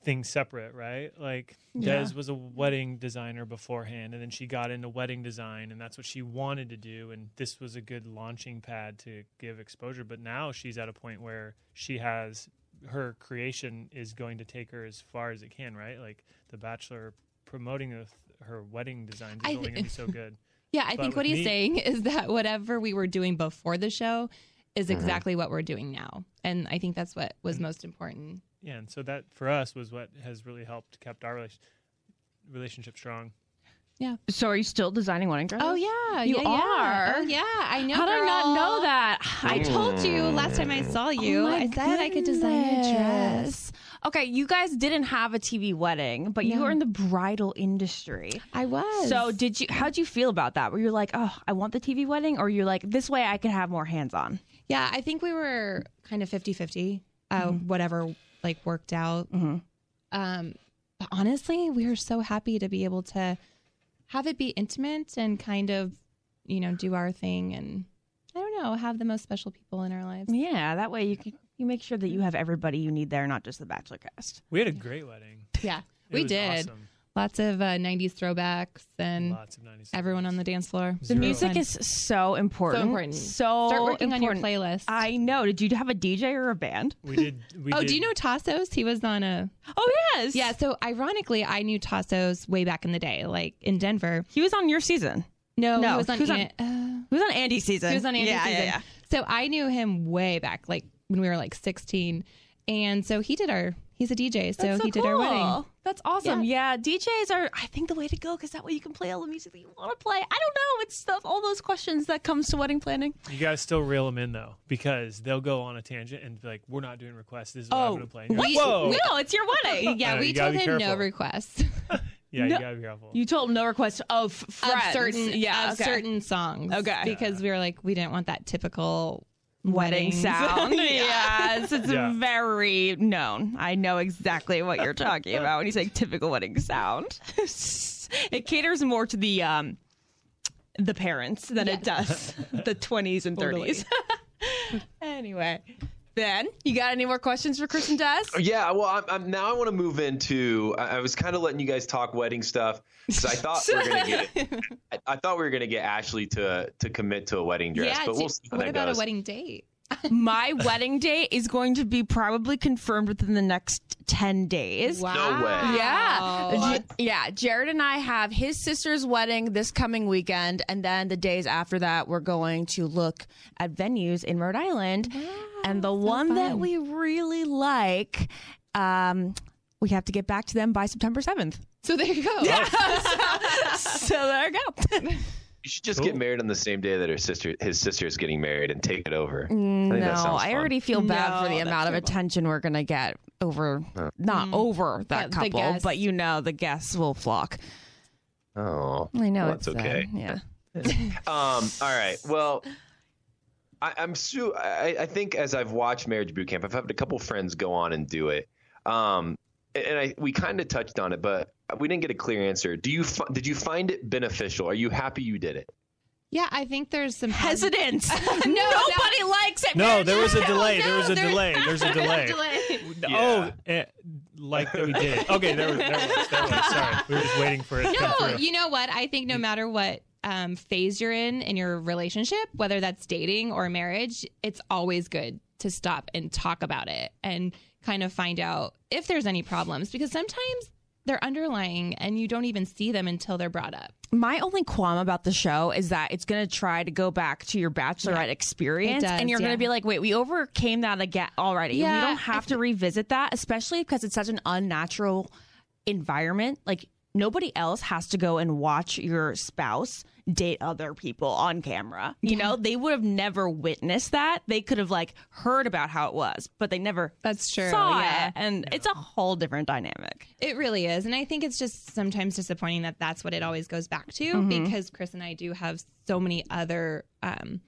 J: things separate, right? Like
G: Yeah.
J: Des was a wedding designer beforehand, and then she got into wedding design, and that's what she wanted to do. And this was a good launching pad to give exposure. But now she's at a point where she has her creation is going to take her as far as it can, right? Like The Bachelor promoting the, her wedding designs is
I: I
J: only going to be so good.
I: Yeah, I
J: But
I: think what he's
J: me-
I: saying is that whatever we were doing before the show is
F: Mhm.
I: exactly what we're doing now. And I think that's what was most important.
J: Yeah, and so that for us was what has really helped kept our relation, relationship strong.
I: Yeah.
G: So are you still designing wedding dresses?
I: Oh yeah,
G: You
I: yeah, yeah.
G: are?
I: Oh yeah, I know.
G: How did I not know that?
I: I told you last time I saw you.
G: Oh
I: I said I could design a dress.
G: Okay, you guys didn't have a TV wedding, but you
I: No.
G: were in the bridal industry.
I: I was.
G: So did you? How'd you feel about that? Were you like, oh, I want the TV wedding, or you're like, this way I can have more hands on?
I: Yeah, I think we were kind of 50-50. Uh, Whatever like worked out.
G: Mm-hmm.
I: Um, but honestly, we were so happy to be able to have it be intimate and kind of, you know, do our thing and I don't know, have the most special people in our lives.
G: Yeah, that way you can you make sure that you have everybody you need there, not just the bachelor cast.
J: We had a great wedding.
I: Yeah,
J: It
I: we
J: was
I: did.
J: awesome.
I: Lots of uh, 90s throwbacks and
J: Lots of 90s.
I: everyone on the dance floor.
G: The music is so important.
I: So important.
G: So
I: Start working on your playlist.
G: I know. Did you have a DJ or a band?
J: We did. We
I: oh,
J: did,
I: do you know Tasos? He was on a.
G: Oh yes.
I: Yeah. So ironically, I knew Tasos way back in the day, like in Denver.
G: He was on your season.
I: No,
G: No,
I: he was on.
G: he was on-
I: An- uh,
G: He was on Andi's season.
I: He was on Andi's
G: yeah,
I: season.
G: Yeah, yeah.
I: So I knew him way back, like when we were like 16. And so he did our, he's a DJ. So,
G: so
I: he did our wedding.
G: That's awesome. Yeah. DJs are, I think, the way to go because that way you can play all the music that you want to play. I don't know. It's stuff, all those questions that comes to wedding planning.
J: You guys still reel them in though, because they'll go on a tangent and be like, "We're not doing requests. This is what I'm
G: Oh,
J: going to play." And
I: we-
J: like, Whoa!
G: No, it's your wedding.
I: Yeah, we told
J: be
I: him no requests
J: Yeah,
G: No.
J: you gotta be careful.
G: You told no request of friends.
I: of certain,
G: yeah,
I: of
G: okay.
I: certain songs.
G: Okay.
I: Because we were like, we didn't want that typical
G: wedding sound. Yes, it's
J: Yeah.
G: very known. I know exactly what you're talking about when you say typical wedding sound. it caters more to the um the parents than it does the 20s and 30s. anyway, Ben, you got any more questions for Chris and Des?
F: Yeah, well, I'm, I'm now I want to move into. I, I was kind of letting you guys talk wedding stuff because I thought we were gonna get. I, I thought we were gonna get Ashley to to commit to a wedding dress,
I: yeah.
F: but
I: do-
F: we'll see
I: what
F: that
I: about
F: goes.
I: a wedding date?
G: My wedding date is going to be probably confirmed within the next 10 days.
I: Wow.
F: way.
G: Yeah. J- yeah. Jared and I have his sister's wedding this coming weekend. And then the days after that, we're going to look at venues in Rhode Island. and the one that we really like, um, we have to get back to them by September 7th.
I: So there you go.
G: so there you go.
F: You should just
J: Cool.
F: get married on the same day that her sister, his sister, is getting married, and take it over.
G: no,
F: that
G: I already feel bad for the amount of
I: terrible.
G: attention we're going to get over, not over that
I: Uh,
G: couple, but you know, the guests will flock.
F: Oh,
G: I know.
F: Well,
G: it's
F: that's okay.
G: sad, Yeah.
F: Um, all right. Well, I, I'm su- I, I think as I've watched Marriage Boot Camp, I've had a couple friends go on and do it. Um, and I, we kind of touched on it, but we didn't get a clear answer. Do you did you find it beneficial? Are you happy you did it?
I: Yeah, I think there's some
G: Hesitance.
I: No,
G: Nobody likes it.
J: no, there was a delay.
I: no,
J: there was a
I: there-
J: delay. There's a delay. Oh, eh, like that we did. Okay, there was. There was. There was. Sorry, we were just waiting for it to come
I: No, you know what? I think no matter what um, phase you're in in your relationship, whether that's dating or marriage, it's always good to stop and talk about it and kind of find out if there's any problems because sometimes they're underlying and you don't even see them until they're brought up.
G: My only qualm about the show is that it's going to try to go back to your bachelorette experience,
I: does,
G: and you're going to be like, "Wait, we overcame that again already.
I: Yeah,
G: we don't have to revisit that, especially because it's such an unnatural environment. Like nobody else has to go and watch your spouse date other people on camera. You know, they would have never witnessed that. They could have like heard about how it was, but they never
I: That's true,
G: saw
I: yeah.
G: it, and it's a whole different dynamic.
I: It really is. And I think it's just sometimes disappointing that that's what it always goes back to
G: Mm-hmm.
I: because Chris and I do have so many other um,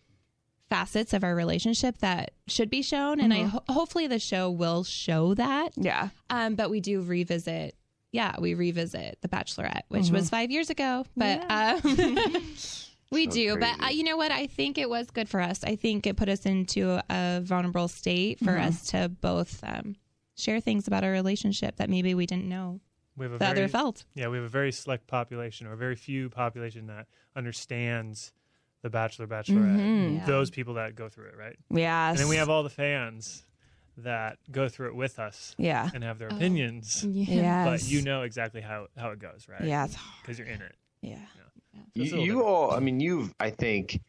I: facets of our relationship that should be shown. And I
G: Mm-hmm.
I: ho- hopefully the show will show that.
G: Yeah.
I: Um, but we do revisit. Yeah, we revisit The Bachelorette, which
G: Mm-hmm.
I: was five years ago. But um, we
F: So
I: do. But uh, you know what? I think it was good for us. I think it put us into a vulnerable state for
G: Mm-hmm.
I: us to both um, share things about our relationship that maybe we didn't know
J: we have a
I: the
J: very,
I: other felt.
J: Yeah, we have a very select population, or a very few population that understands the Bachelor, Bachelorette.
G: Mhm.
I: Yeah.
J: Those people that go through it, right?
G: Yes.
J: And then we have all the fans that go through it with us
G: Yeah.
J: and have their
I: Oh.
J: opinions.
G: Yes.
J: But you know exactly how, how it goes, right?
G: Yeah.
J: Because you're in it.
G: Yeah.
J: So
F: You, you all, I mean, you've, I think,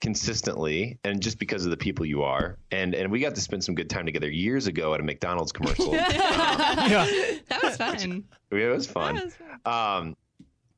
F: consistently, and just because of the people you are, and and we got to spend some good time together years ago at a McDonald's commercial.
I: That was fun.
F: yeah, it was fun.
I: That was fun.
F: Um,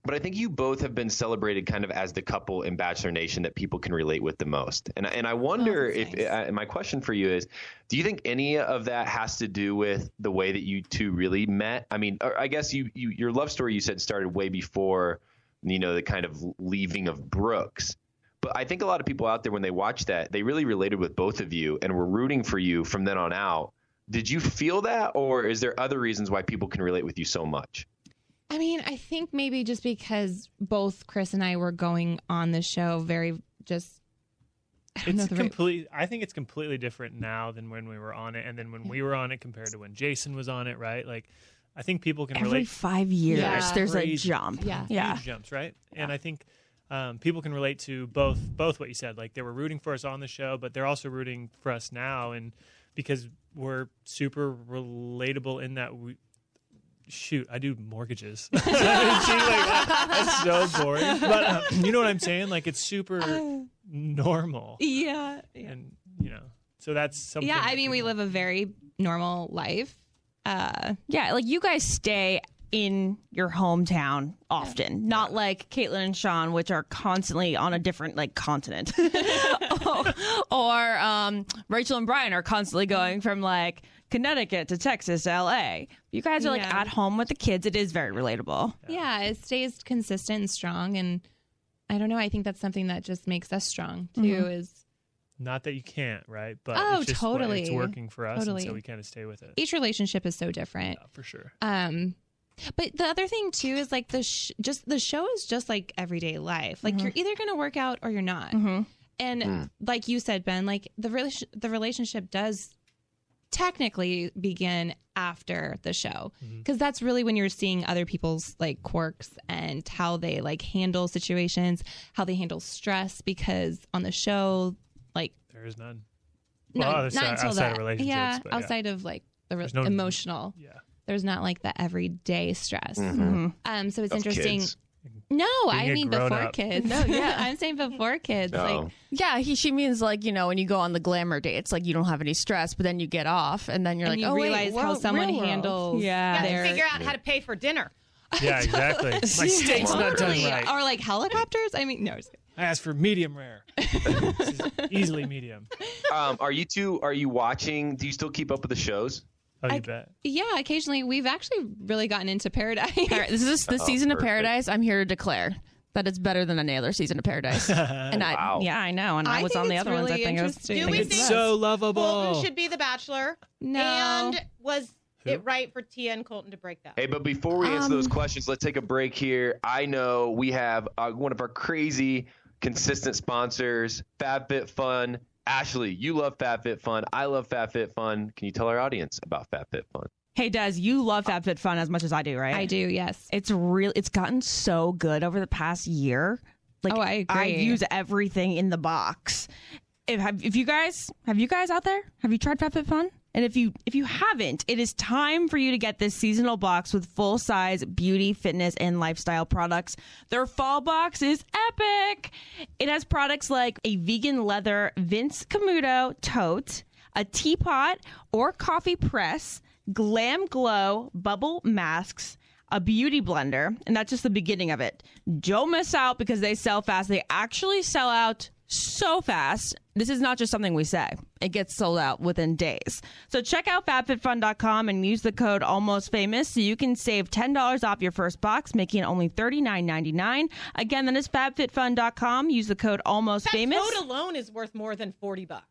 F: but I think you both have been celebrated kind of as the couple in Bachelor Nation that people can relate with the most. And and I wonder
I: Oh,
F: if
I: nice.
F: uh, my question for you is, do you think any of that has to do with the way that you two really met? I mean, or I guess you, you your love story you said started way before, you know, the kind of leaving of Brooks. But I think a lot of people out there when they watch that, they really related with both of you and were rooting for you from then on out. Did you feel that, or is there other reasons why people can relate with you so much?
I: I mean, I think maybe just because both Chris and I were going on the show very just. I
J: It's
I: the right-
J: complete. I think it's completely different now than when we were on it, and then when we were on it compared to when Jason was on it. Right? Like, I think people can relate.
G: Every
J: relate.
G: five years,
I: Yeah.
G: there's a
J: Crazy.
G: jump.
I: Yeah.
G: Yeah.
J: huge jumps, right? And I think um, people can relate to both both what you said. Like they were rooting for us on the show, but they're also rooting for us now, and because we're super relatable in that we. Shoot, I do mortgages. See, like, that's so boring. But um, you know what I'm saying? Like it's super normal,
I: yeah. yeah.
J: and you know, so that's something.
I: Yeah, I
J: that
I: mean, we live a very normal life. Uh,
G: Yeah, like you guys stay in your hometown often, not like Kaitlyn and Shawn, which are constantly on a different like continent, or um, Rachel and Bryan are constantly going from like Connecticut to Texas to L.A. You guys are like at home with the kids. It is very relatable.
I: yeah, it stays consistent and strong, and I don't know. I think that's something that just makes us strong too.
G: Mhm.
I: Is
J: Not that you can't, right? But
I: Oh,
J: it's just what- it's working for us, and
I: Totally.
J: so we kind of stay with it.
I: each relationship is so different.
J: Yeah, for sure.
I: Um, but the other thing too is like the sh- just the show is just like everyday life. Like you're either gonna work out or you're not.
G: Mm-hmm.
I: And like you said, Ben, like the rela- the relationship does technically begin after the show because that's really when you're seeing other people's like quirks and how they like handle situations, how they handle stress. Because on the show, like
J: There is none.
I: no,
J: Well,
I: not
J: outside-
I: until
J: outside of
I: that,
J: relationships,
I: yeah,
J: but yeah.
I: outside of like the re-
J: no-
I: emotional.
J: Yeah.
I: There's not like the everyday stress.
G: Mm-hmm.
I: Um, so it's
F: Of
I: interesting.
F: kids.
I: No, I mean before
J: up.
I: kids.
G: No, yeah.
I: I'm saying before kids.
F: No.
I: Like,
G: Yeah, he she means like you know when you go on the glamour dates, like you don't have any stress, but then you get off, and then you're
I: And
G: like,
I: you
G: oh, wait,
I: realize how
G: well,
I: someone handles
G: Yeah,
H: Got to
I: They're-
H: figure out how to pay for dinner.
J: Yeah, exactly. My steak's not done
I: Totally.
J: right.
I: Or like helicopters. I mean, no.
J: I asked for medium rare. this is easily medium.
F: Um, are you two? Are you watching? Do you still keep up with the shows?
J: Oh, you
I: I-
J: bet.
I: Yeah, occasionally we've actually really gotten into Paradise.
G: All right, this is the
F: Oh,
G: season of. Paradise. I'm here to declare that it's better than any other season of Paradise. and I,
F: Wow.
G: yeah, I know. And I,
I: I
G: was on the
I: it's
G: other ones. I think it was.
H: Do
G: think
H: we
G: it's
H: think-
J: so
G: best.
J: lovable.
H: Colton should be the bachelor.
I: No.
H: And was
J: Who?
H: it right for Tia and Colton to break up?
F: Hey, but before we answer those
G: Um,
F: questions, let's take a break here. I know we have uh, one of our crazy, consistent sponsors, FabFitFun. Ashley, you love FabFitFun. I love FabFitFun. Can you tell our audience about FabFitFun?
G: Hey, Des, you love FabFitFun as much as I do, right?
I: I do. Yes.
G: It's real. It's gotten so good over the past year. Like
I: Oh, I agree.
G: I use everything in the box. If have if you guys have you guys out there have you tried FabFitFun? And if you if you haven't, it is time for you to get this seasonal box with full size beauty, fitness, and lifestyle products. Their fall box is epic. It has products like a vegan leather Vince Camuto tote, a teapot or coffee press, Glam Glow bubble masks, a beauty blender, and that's just the beginning of it. Don't miss out because they sell fast. They actually sell out so fast. This is not just something we say. It gets sold out within days. So check out fabfitfun.com and use the code almost famous so you can save $10 off your first box, making it only $39.99. Again, that is fabfitfun.com. Use the code almost
H: That
G: famous.
H: tote alone is worth more than 40 bucks.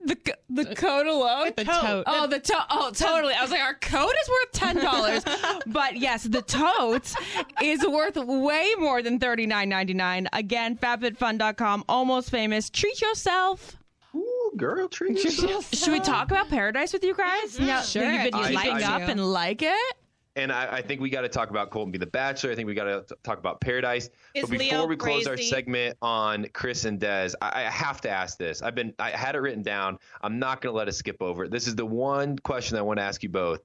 G: The the code alone.
H: The tote.
G: Oh, the tote. Oh, totally. I was like, our code is worth ten dollars, but yes, the tote is worth way more than thirty nine ninety nine. Again, FabFitFun.com. Almost famous. Treat yourself.
F: Ooh, girl, treat yourself.
G: Should we talk about Paradise with you guys? Now
I: Sure,
G: that you've been
I: I'd
G: keeping
F: like
G: up and like it.
F: And I, I think we got to talk about Colton be the Bachelor. I think we got to talk about Paradise.
H: Is
F: but before
H: Leo
F: we close our segment on Chris and Des, I, I have to ask this. I've been I had it written down. I'm not going to let us skip over it. This is the one question I want to ask you both.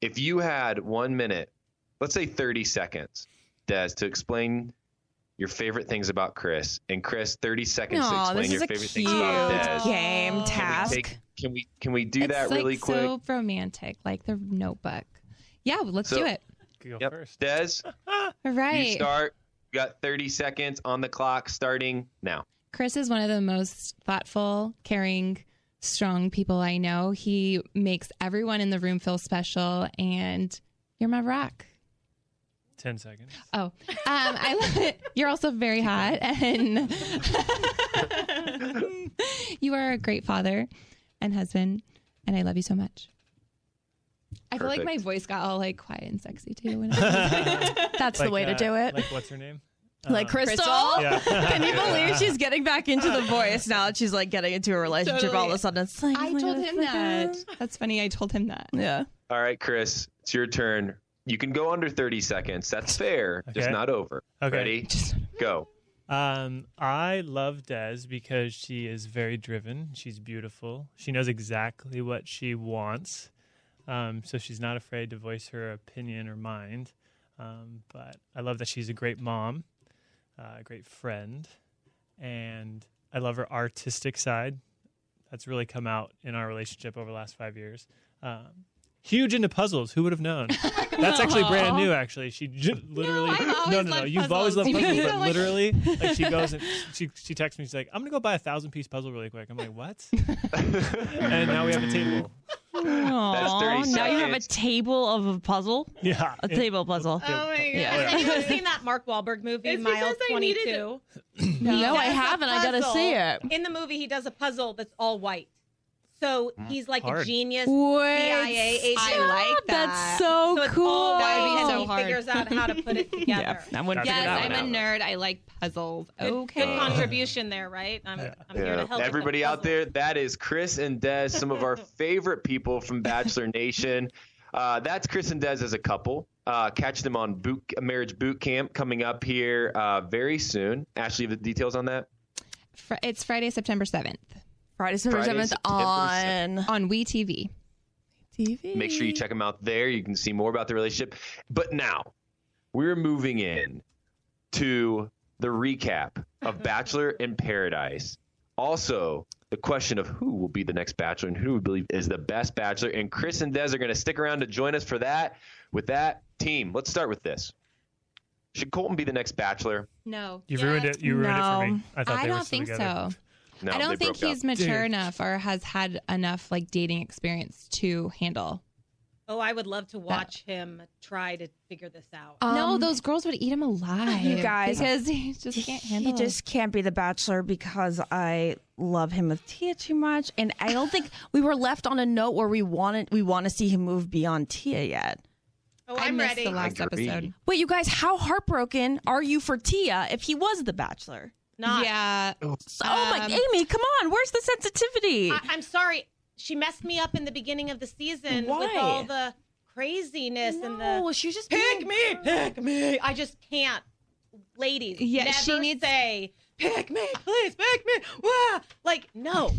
F: If you had one minute, let's say 30 seconds, Des, to explain your favorite things about Chris. And Chris, 30 seconds to explain
G: this
F: your
G: is a
F: favorite
G: cute
F: things about Des.
G: game
F: Can we
G: task.
F: take- Can we can we do
I: it's
F: that
I: like
F: really quick?
I: so romantic, like the Notebook. Yeah, let's
F: So-
I: do it.
J: Go
F: Yep.
J: first.
F: Des,
I: All right.
F: you start. You got 30 seconds on the clock starting now.
I: Chris is one of the most thoughtful, caring, strong people I know. He makes everyone in the room feel special, and you're my rock.
J: Ten seconds.
I: Oh, um, I love it. You're also very hot, and you are a great father and husband, and I love you so much. I feel like my voice got all like quiet and sexy too. When I
G: That's the
J: Like,
G: way to
J: uh,
G: do it.
J: Like what's her name?
G: Like
J: Uh,
G: Crystal?
J: Yeah.
G: Can you believe she's getting back into the voice now that she's like getting into a relationship all of a sudden? It's like,
I: I
G: oh my
I: told
G: God,
I: him
G: it's like,
I: that. That's funny. I told him that.
G: Yeah.
F: All right, Chris, it's your turn. You can go under 30 seconds. That's fair, just not over.
J: Okay.
F: Ready? Go.
J: Um, I love Des because she is very driven. She's beautiful. She knows exactly what she wants. Um, so she's not afraid to voice her opinion or mind. Um, but I love that she's a great mom, uh, a great friend, and I love her artistic side. That's really come out in our relationship over the last five years. Um, huge into puzzles. Who would have known? Oh that's actually brand new. Actually, she j- literally
I: I've
J: no, no, no. You've always loved
I: puzzles.
J: puzzles, but literally, like she goes and she she texts me. She's like, "I'm gonna go buy a thousand piece puzzle really quick." I'm like, "What?" and now we have a table.
G: Aw,
F: 30
G: now you have a table of a puzzle.
J: Yeah,
G: A table puzzle.
H: Oh my god!
G: Yeah.
H: Has anyone seen that Mark Wahlberg movie,
C: It's
H: Mile
C: because I
H: Twenty
C: needed
H: Two?
G: No, I haven't. I gotta see it.
H: In the movie, he does a puzzle that's all white. So he's like a genius
G: Wait,
H: CIA agent.
I: I like that.
G: That's so,
H: so it's
G: cool.
H: all
I: That would be
H: white, and
I: so
H: he
I: hard.
H: figures out how to put it together.
G: Yeah, I wouldn't
J: That's
G: figure
I: Yes,
G: it out.
I: I'm a
F: now.
I: nerd. I like puzzles.
H: Good,
I: Okay.
H: good contribution there, right? I'm,
J: Yeah.
H: I'm here to help. with
F: Everybody out there, that is Chris and Des, some of our favorite people from Bachelor Nation. Uh, that's Chris and Des as a couple. Uh, catch them on boot, marriage boot camp coming up here uh, very soon. Ashley, have the details on that?
I: Fr- It's Friday, September 7th
G: Friday, September
F: Friday,
G: 7th
F: September
G: on
I: on We TV.
G: TV.
F: Make sure you check them out there. You can see more about the relationship. But now we're moving in to the recap of Bachelor in Paradise. Also, the question of who will be the next Bachelor and who we believe is the best Bachelor. And Chris and Des are going to stick around to join us for that. With that, team, let's start with this. Should Colton be the next Bachelor?
I: No.
J: You ruined it. You ruined it for me. I thought
I: I
J: they were
I: don't
J: still
I: think
J: together.
I: so.
F: No,
I: I don't think he's
F: up.
I: mature
J: Dude.
I: enough or has had enough like dating experience to handle.
H: Oh, I would love to watch him try to figure this out.
I: no,
G: Um,
I: those girls would eat him alive.
G: You guys-
I: because he just can't handle.
G: He just can't be the bachelor because I love him with Tia too much, and I don't think we were left on a note where we wanted we want to see him move beyond Tia yet.
H: Oh,
I: I
H: I'm
I: missed
H: ready.
I: the last episode.
G: Wait, you guys, how heartbroken are you for Tia if he was the bachelor?
H: Not.
I: Yeah,
G: So, oh my,
I: Um,
G: Amy, come on, where's the sensitivity?
H: I, I'm sorry. She messed me up in the beginning of the season with all the craziness and the
G: no, she just
H: pick
G: being-
H: me, pick me. I just can't. Ladies,
I: Yeah,
H: never
I: she needs-
H: say pick me, please pick me. Wah! Like no.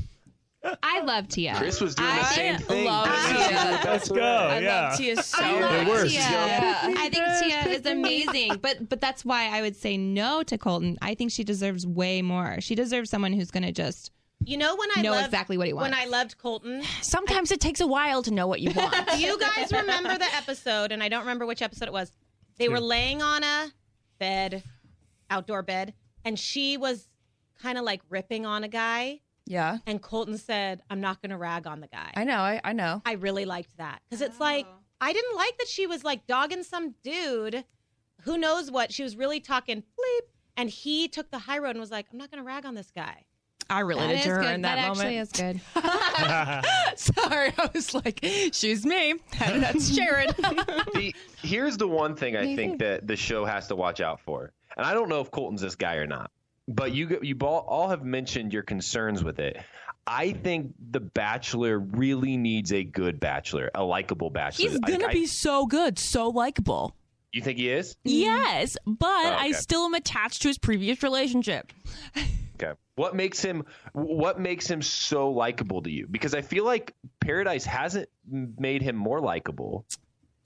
I: I love Tia.
F: Chris was doing the same thing.
I: love
F: Chris
I: Tia.
F: doing the
J: Let's go.
G: I
J: yeah.
G: love Tia so
I: I love
J: works.
I: Tia.
G: Yeah.
I: I think Tia is amazing, but but that's why I would say no to Colton. I think she deserves way more. She deserves someone who's going to just
H: You know when I
I: know
H: loved,
I: exactly what he wants. when.
H: I loved Colton.
G: Sometimes it takes a while to know what you want.
H: Do you guys remember the episode? And I don't remember which episode it was. They were laying on a bed, outdoor bed, and she was kind of like ripping on a guy.
G: Yeah,
H: And Colton said, "I'm not going to rag on the guy."
G: I know, I, I know.
H: I really liked that because it's oh. like I didn't like that she was like dogging some dude, who knows what. She was really talking bleep, and he took the high road and was like, "I'm not going to rag on this guy."
G: I
I: that
G: related
I: is
G: to her
I: good.
G: in that,
I: actually
G: moment.
I: is good.
G: Sorry, I was like, she's me. And that's Jared.
F: The, here's the one thing I think that the show has to watch out for, and I don't know if Colton's this guy or not, but you you all, have mentioned your concerns with it. I think the Bachelor really needs a good Bachelor, a likable Bachelor.
G: He's gonna
F: I-
G: be so good, so likable.
F: You think he is? Mm-hmm.
G: Yes, but oh, I
F: okay.
G: still am attached to his previous relationship.
F: Okay. What makes him what makes him so likable to you? Because I feel like Paradise hasn't made him more likable.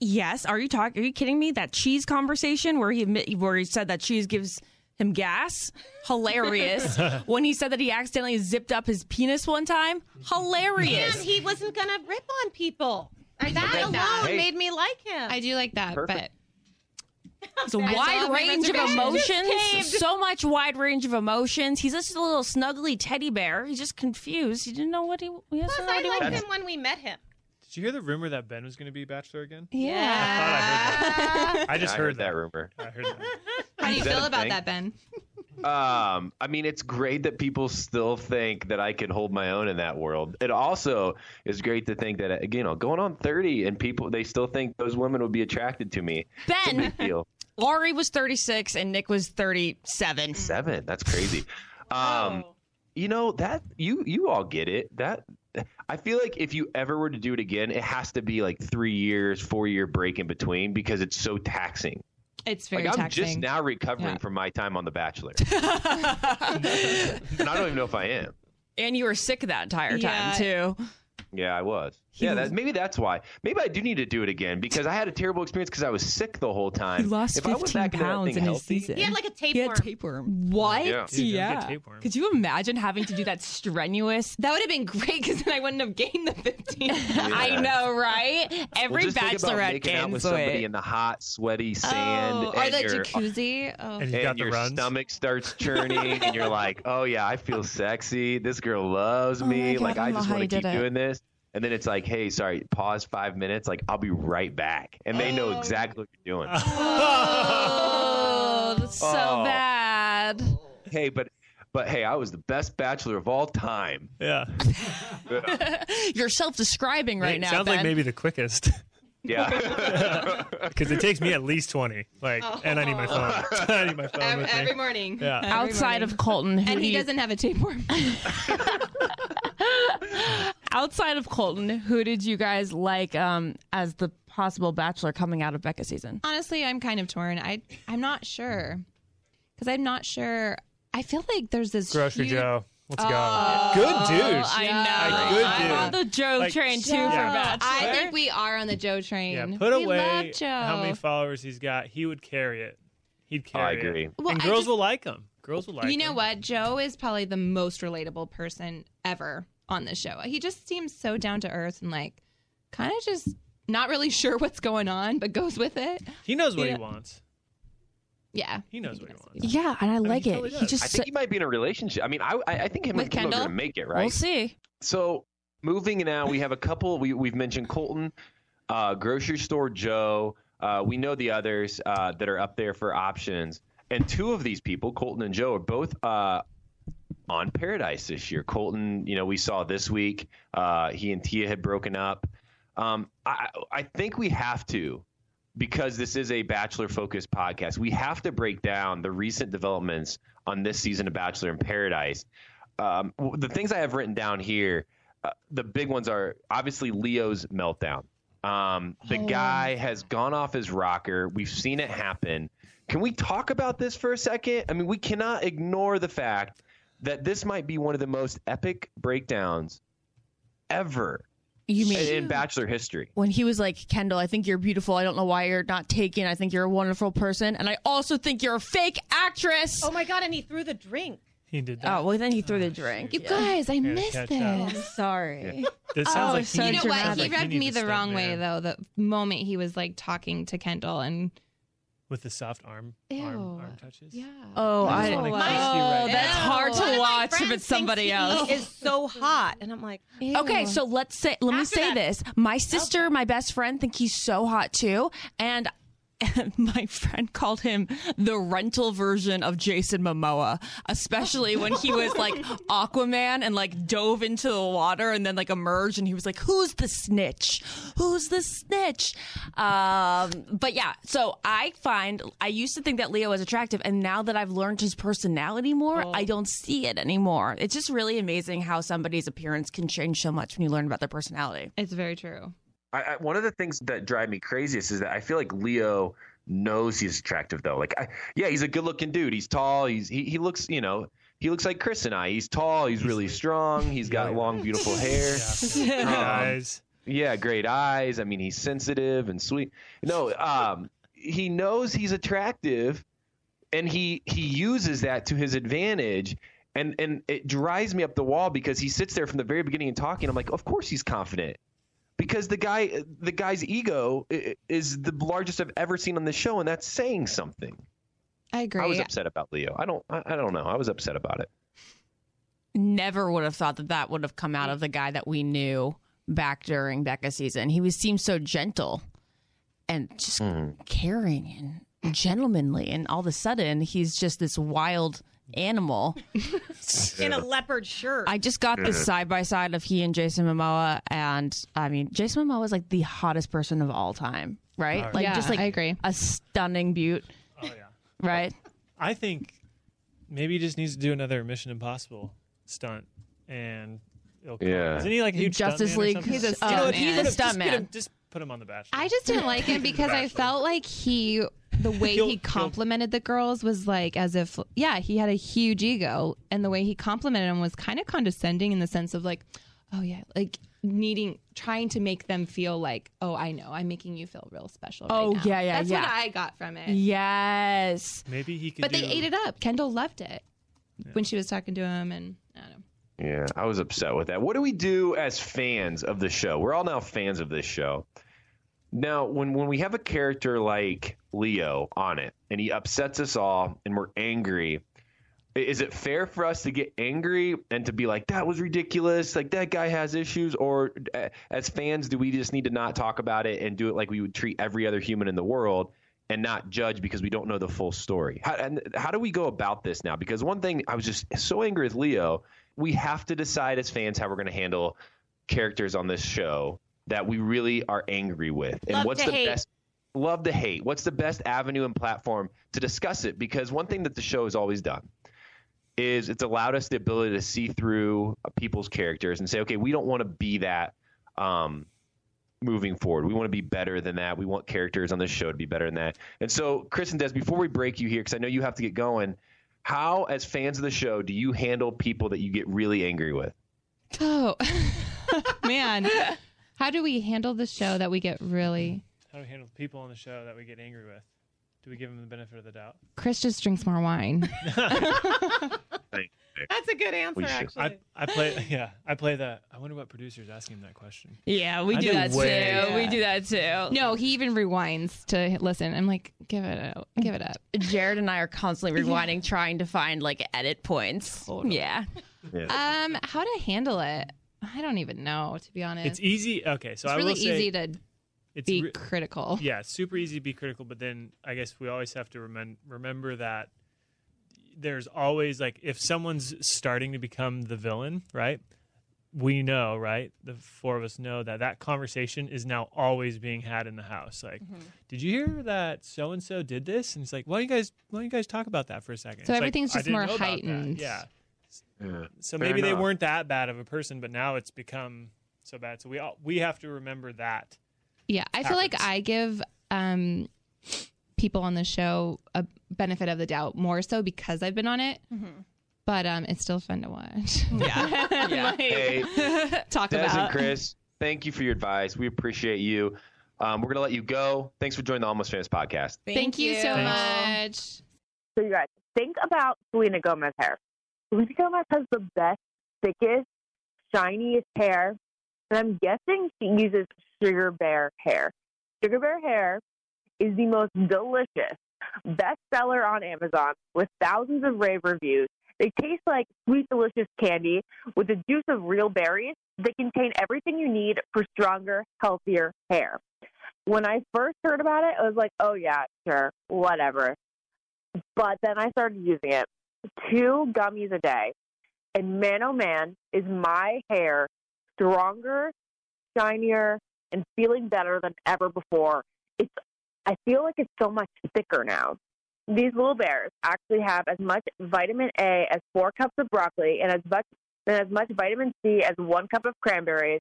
G: Yes, are you talking? Are you kidding me? That cheese conversation where he admit- where he said that cheese gives him gas. Hilarious. when he said that he accidentally zipped up his penis one time. Hilarious.
H: And he wasn't gonna rip on people.
I: I
H: that
I: like
H: alone
I: that.
F: Hey.
H: made me like him.
I: I do like that,
F: Perfect.
G: It's a
I: still
G: wide range of emotions. So much wide range of emotions. He's just a little snuggly teddy bear. He's just confused. He didn't know what he. he
H: Plus, I liked him when we met him.
J: Did you hear the rumor that Ben was going to be Bachelor again?
I: Yeah.
J: I I just
F: I
J: heard,
F: that rumor.
J: I heard that.
I: How do you
F: Is that
I: feel
F: a
I: about
F: thing?
I: that, Ben?
F: Um, I mean, it's great that people still think that I can hold my own in that world. It also is great to think that, you know, going on 30 and people, they still think those women would be attracted to me.
G: Ben,
F: deal.
G: Arie was 36 and Nick was 37.
F: Seven. That's crazy. Um, you know that you you all get it. That I feel like if you ever were to do it again, it has to be like three years, four year break in between because it's so taxing.
I: It's very
F: like I'm
I: taxing.
F: just now recovering
I: Yeah.
F: from my time on The Bachelor, and I don't even know if I am.
G: And you were sick that entire time,
I: Yeah.
G: too.
F: Yeah, I was. Yeah, that, maybe that's why. Maybe I do need to do it again because I had a terrible experience because I was sick the whole time.
G: He lost
F: if I went
G: 15
F: back
G: pounds
F: thing
G: in his
F: healthy,
G: season.
H: He had like a
G: He had
H: tapeworm.
G: tapeworm. What?
F: Yeah.
J: Dude,
G: Yeah.
J: tapeworm.
G: Could you imagine having to do that strenuous?
I: That would have been great because then I wouldn't have gained the 15.
G: I know, right?
F: Well,
G: Every
F: just think about
G: bachelorette
F: making out with somebody
G: weight.
F: in the hot, sweaty sand,
I: oh, or the
F: your,
I: jacuzzi. Oh.
J: And you got
F: and
J: the
F: your
J: runs.
F: stomach starts churning, and you're like, "Oh yeah, I feel sexy. This girl loves
G: Oh
F: me.
G: God,
F: like
G: I
F: I just want to keep doing this." And then it's like, "Hey, sorry, pause five minutes. Like I'll be right back," and they know oh. exactly what you're doing.
G: Oh, that's so
F: Oh.
G: bad.
F: hey, but but hey, I was the best bachelor of all time.
J: Yeah.
G: You're self-describing right
J: it
G: now,
J: sounds
G: Ben.
J: like maybe the quickest
F: Yeah.
J: because it takes me at least 20. Like, and I need my phone. I need my phone
I: Every,
J: with me.
I: morning.
J: Yeah.
I: Every
G: Outside
I: morning.
G: of Colton, who
I: And
G: do
I: he
G: you-
I: doesn't have a tapeworm.
G: Outside of Colton, who did you guys like um, as the possible bachelor coming out of Becca season?
I: Honestly, I'm kind of torn. I I'm not sure because I'm not sure. I feel like there's this
J: Grocery
I: huge-
J: Joe. Let's
I: Oh,
J: go. Good dude.
G: I
I: Yeah.
G: know.
J: Good
G: I'm
J: dude.
G: on the Joe
J: Like,
G: train too
I: Joe.
G: for bachelor.
I: I think we are on the Joe train.
J: Yeah, put
I: we
J: away
I: love Joe.
J: how many followers he's got. He would carry it. He'd
F: Oh, I
J: carry
F: agree.
J: it.
I: Well,
J: and
I: I
J: girls
I: just-
J: will like him. Girls will like him.
I: you know
J: him.
I: what? Joe is probably the most relatable person ever on this show. He just seems so down to earth and like kind of just not really sure what's going on, but goes with it.
J: He knows what
I: Yeah.
J: he wants.
I: Yeah.
J: He knows what he wants.
G: yeah, and I like
J: he
G: it.
J: totally
G: he just
F: I think he might be in a relationship. I mean, I I I think him
I: With
F: and Kim are gonna make it, right?
G: we'll see.
F: So moving now, we have a couple. We we've mentioned Colton, uh, grocery store Joe. Uh, we know the others uh, that are up there for options, and two of these people, Colton and Joe, are both uh, on Paradise this year. Colton, you know, we saw this week. Uh, he and Tia had broken up. Um, I I think we have to. Because this is a bachelor focused podcast, we have to break down the recent developments on this season of Bachelor in Paradise um, the things I have written down here, uh, the big ones are obviously Leo's meltdown. Um, the guy has gone off his rocker. We've seen it happen. Can we talk about this for a second? I mean, we cannot ignore the fact that this might be one of the most epic breakdowns ever
G: You mean
F: in, in Bachelor history.
G: when he was like, Kendall, I think you're beautiful. I don't know why you're not taken. I think you're a wonderful person. And I also think you're a fake actress.
H: Oh my god! And he threw the drink.
J: He did that.
G: Oh, well, then he threw the drink.
I: You guys, I
J: to
I: missed
J: catch up.
I: this.
G: Sorry.
J: This
G: Oh,
J: sounds like
G: so
I: You know
G: dramatic.
I: what?
J: sounds
I: He
J: like
I: rubbed
J: needs
I: me the
J: step
I: wrong way though. The moment he was like talking to Kendall and
J: with the soft arm arm, arm touches.
I: yeah.
G: Oh,
J: I
G: I.
J: just wanna
G: Oh,
J: kiss you right
G: that's
J: now.
G: hard to
H: my
G: watch if it's somebody else.
H: He is so hot, and I'm like,
G: Okay, so let's say let me say
H: that-
G: this. My sister, my best friend, think he's so hot too, and my friend called him the rental version of Jason Momoa, especially when he was like Aquaman and like dove into the water and then like emerged and he was like, "Who's the snitch? Who's the snitch?" Um, but yeah, so I find I used to think that Leo was attractive, and now that I've learned his personality more, I don't see it anymore. It's just really amazing how somebody's appearance can change so much when you learn about their personality.
I: It's very true.
F: I, I, one of the things that drive me craziest is that I feel like Leo knows he's attractive though. Like, I, yeah, he's a good-looking dude. He's tall. He's he, he looks, you know, he looks like Chris and I. He's tall. He's really strong. He's got
J: Yeah.
F: long, beautiful hair.
J: Yeah.
F: Um,
J: Guys.
F: Yeah, great eyes. I mean, he's sensitive and sweet. No, um, he knows he's attractive, and he he uses that to his advantage. And and it drives me up the wall because he sits there from the very beginning and talking. I'm like, of course he's confident because the guy the guy's ego is the largest I've ever seen on the show, and that's saying something.
I: I agree.
F: I was upset about Leo. I don't I, I don't know. I was upset about it.
G: Never would have thought that that would have come out of the guy that we knew back during Becca season. He was seemed so gentle and just mm-hmm. caring and gentlemanly, and all of a sudden he's just this wild animal.
H: in a leopard shirt.
G: I just got the side by side of he and Jason Momoa, and I mean, Jason Momoa is like the hottest person of all time, right?
J: Oh,
G: Like
I: yeah,
G: just like
I: I agree.
G: a stunning beaut,
J: Oh yeah.
G: right?
J: I think maybe he just needs to do another Mission Impossible stunt, and it'll come.
F: Yeah.
J: Isn't he like a huge
G: Justice League. He's a
J: You know
G: stuntman.
J: he's
G: He's a
J: just get Just put him on the Bachelor.
I: I just didn't like him because I felt like he, the way
J: He'll-
I: he
J: he'll-
I: complimented the girls was like as if, yeah, he had a huge ego, and the way he complimented them was kind of condescending in the sense of like, oh yeah, like needing, trying to make them feel like, oh, I know, I'm making you feel real special. right
G: Oh,
I: now.
G: yeah, yeah,
I: That's
G: yeah.
I: what I got from it.
G: Yes.
J: Maybe he could.
I: But they ate it up. Kendall loved it when she was talking to him, and I don't know.
F: Yeah, I was upset with that. What do we do as fans of the show? We're all now fans of this show. Now, when when we have a character like Leo on it and he upsets us all and we're angry, is it fair for us to get angry and to be like that was ridiculous, like that guy has issues or as fans do we just need to not talk about it and do it like we would treat every other human in the world and not judge because we don't know the full story? How and how do we go about this now? Because one thing I was just so angry with Leo, we have to decide as fans how we're going to handle characters on this show that we really are angry with. And
H: Love
F: what's the
H: hate.
F: best love to hate. What's the best avenue and platform to discuss it? Because one thing that the show has always done is it's allowed us the ability to see through people's characters and say okay we don't want to be that um, moving forward. We want to be better than that. We want characters on this show to be better than that. And so chris and des before we break you here because i know you have to get going how as fans of the show do you handle people that you get really angry with?
I: Oh, man. How do we handle the show that we get really.
J: How do we handle the people on the show that we get angry with? Do we give them the benefit of the doubt?
I: Chris just drinks more wine.
H: That's a good answer, actually.
J: I, I play yeah I play that. I wonder what producer's asking him that question.
G: Yeah, we
J: I
G: do
J: do
G: that
J: way-
G: too. We do that too.
I: No, he even rewinds to listen. I'm like, give it up. Give it up.
G: Jared and I are constantly rewinding, trying to find like edit points. Yeah.
I: Um, how to handle it? I don't even know, to be honest.
J: It's easy. Okay, so
I: It's
J: I
I: really
J: will say
I: easy to
J: it's
I: be
J: re-
I: critical.
J: yeah, super easy to be critical, but then I guess we always have to remem- remember that there's always like if someone's starting to become the villain, right? We know, right? The four of us know that that conversation is now always being had in the house. Like,
I: Mm-hmm.
J: did you hear that so and so did this? And it's like, why don't you guys why don't you guys talk about that for a second?
I: So
J: It's
I: everything's
J: "I
I: just more
J: know about that."
I: heightened.
J: Yeah.
F: Yeah.
J: So
F: Fair
J: maybe they weren't that bad of a person, but now it's become so bad. So we all we have to remember that.
I: Yeah, I feel like. I give um people on the show a benefit of the doubt more so because I've been on it. But um, it's still fun to watch.
G: Yeah. yeah.
F: hey
I: Talk
F: Des
I: about.
F: and Chris, thank you for your advice. We appreciate you. Um, we're going to let you go. Thanks for joining the Almost Famous podcast.
I: Thank, you so much.
C: So you guys think about Selena Gomez hair. Selena Gomez has the best, thickest, shiniest hair, and I'm guessing she uses Sugar Bear hair. Sugar Bear hair is the most delicious bestseller on Amazon with thousands of rave reviews. They taste like sweet, delicious candy with the juice of real berries. They contain everything you need for stronger, healthier hair. When I first heard about it, I was like, oh, yeah, sure, whatever. But then I started using it. Two gummies a day. And man, oh man, is my hair stronger, shinier, and feeling better than ever before. It's I feel like it's so much thicker now. These little bears actually have as much vitamin A as four cups of broccoli and as much and as much vitamin C as one cup of cranberries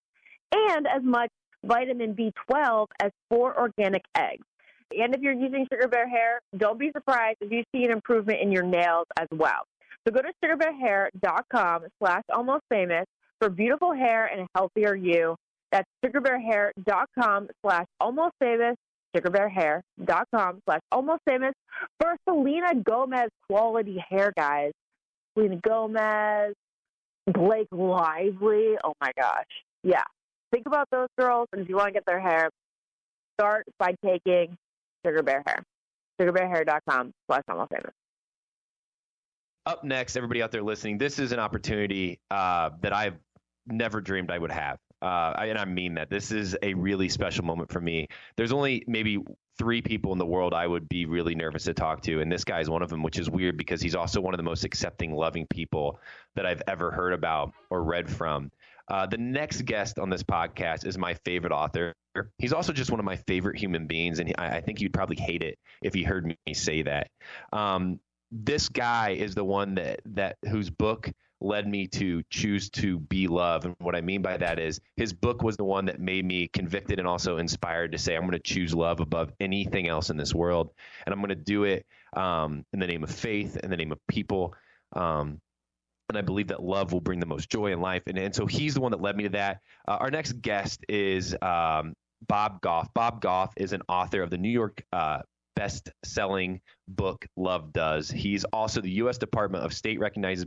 C: and as much vitamin B12 as four organic eggs. And if you're using Sugar Bear hair, don't be surprised if you see an improvement in your nails as well. So go to sugarbearhair.com slash almost famous for beautiful hair and a healthier you. That's sugarbearhair.com slash almost famous sugarbearhair.com slash almost famous for Selena Gomez quality hair, guys. Selena Gomez, Blake Lively. Oh my gosh. Yeah. Think about those girls, and if you want to get their hair, start by taking Sugar Bear Hair. SugarBearHair.com slash almost famous.
F: Up next, everybody out there listening, this is an opportunity uh, that I've never dreamed I would have. Uh, and I mean that. This is a really special moment for me. There's only maybe three people in the world I would be really nervous to talk to, and this guy is one of them, which is weird because he's also one of the most accepting, loving people that I've ever heard about or read from. Uh, the next guest on this podcast is my favorite author. He's also just one of my favorite human beings, and I, I think you'd probably hate it if you heard me say that. Um, this guy is the one that that whose book led me to choose to be love. And what I mean by that is his book was the one that made me convicted and also inspired to say, I'm going to choose love above anything else in this world. And I'm going to do it um, in the name of faith, in the name of people. Um, and I believe that love will bring the most joy in life. And, and so he's the one that led me to that. Uh, our next guest is um, Bob Goff. Bob Goff is an author of the New York uh, best selling book, Love Does. He's also the U.S. Department of State recognizes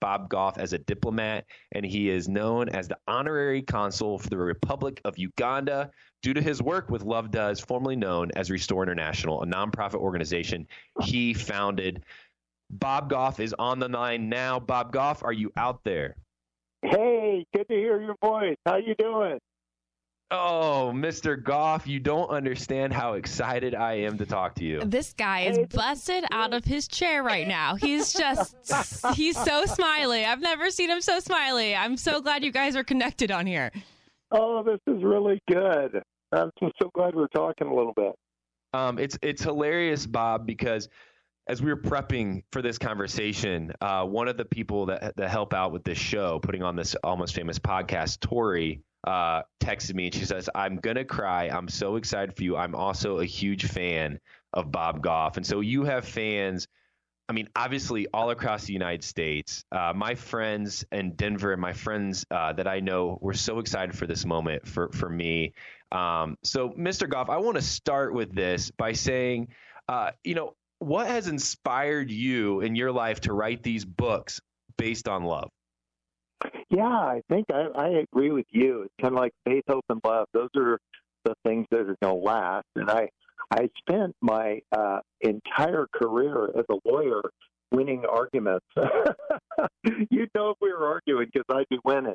F: Bob Goff as a diplomat, and he is known as the honorary consul for the Republic of Uganda due to his work with Love Does, formerly known as Restore International, a nonprofit organization he founded. Bob Goff is on the line now. Bob Goff, are you out there?
K: Hey, good to hear your voice. How you doing?
F: Oh, Mr. Goff, you don't understand how excited I am to talk to you.
G: This guy is busted out of his chair right now. He's just, he's so smiley. I've never seen him so smiley. I'm so glad you guys are connected on here.
K: Oh, this is really good. I'm so glad we're talking a little bit.
F: Um, it's it's hilarious, Bob, because as we were prepping for this conversation, uh, one of the people that that help out with this show, putting on this almost famous podcast, Tori, uh, texted me and she says, I'm going to cry. I'm so excited for you. I'm also a huge fan of Bob Goff. And so you have fans, I mean, obviously all across the United States. Uh, my friends in Denver and my friends uh, that I know were so excited for this moment for, for me. Um, so, Mr. Goff, I want to start with this by saying, uh, you know, what has inspired you in your life to write these books based on love?
K: Yeah, I think I, I agree with you. It's kind of like faith, hope, and love. Those are the things that are going to last. And I, I spent my uh, entire career as a lawyer winning arguments. You'd know if we were arguing because I'd be winning.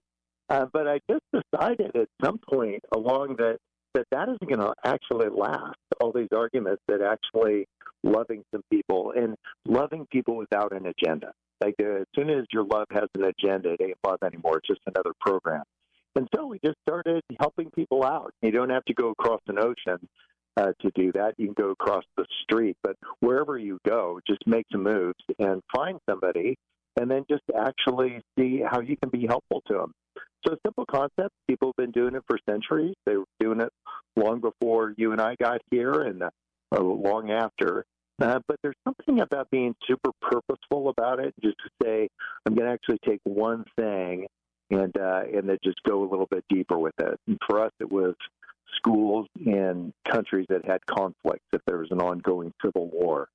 K: Uh, but I just decided at some point along that that that isn't going to actually last. All these arguments that actually loving some people and loving people without an agenda. Like uh, as soon as your love has an agenda, it ain't love anymore. It's just another program. And so we just started helping people out. You don't have to go across an ocean uh, to do that. You can go across the street, but wherever you go, just make some moves and find somebody, and then just actually see how you can be helpful to them. So, simple concept. People have been doing it for centuries. They were doing it long before you and I got here, and uh, long after. Uh, but there's something about being super purposeful about it. Just to say, I'm going to actually take one thing and uh, and then just go a little bit deeper with it. And for us, it was schools in countries that had conflicts. If there was an ongoing civil war,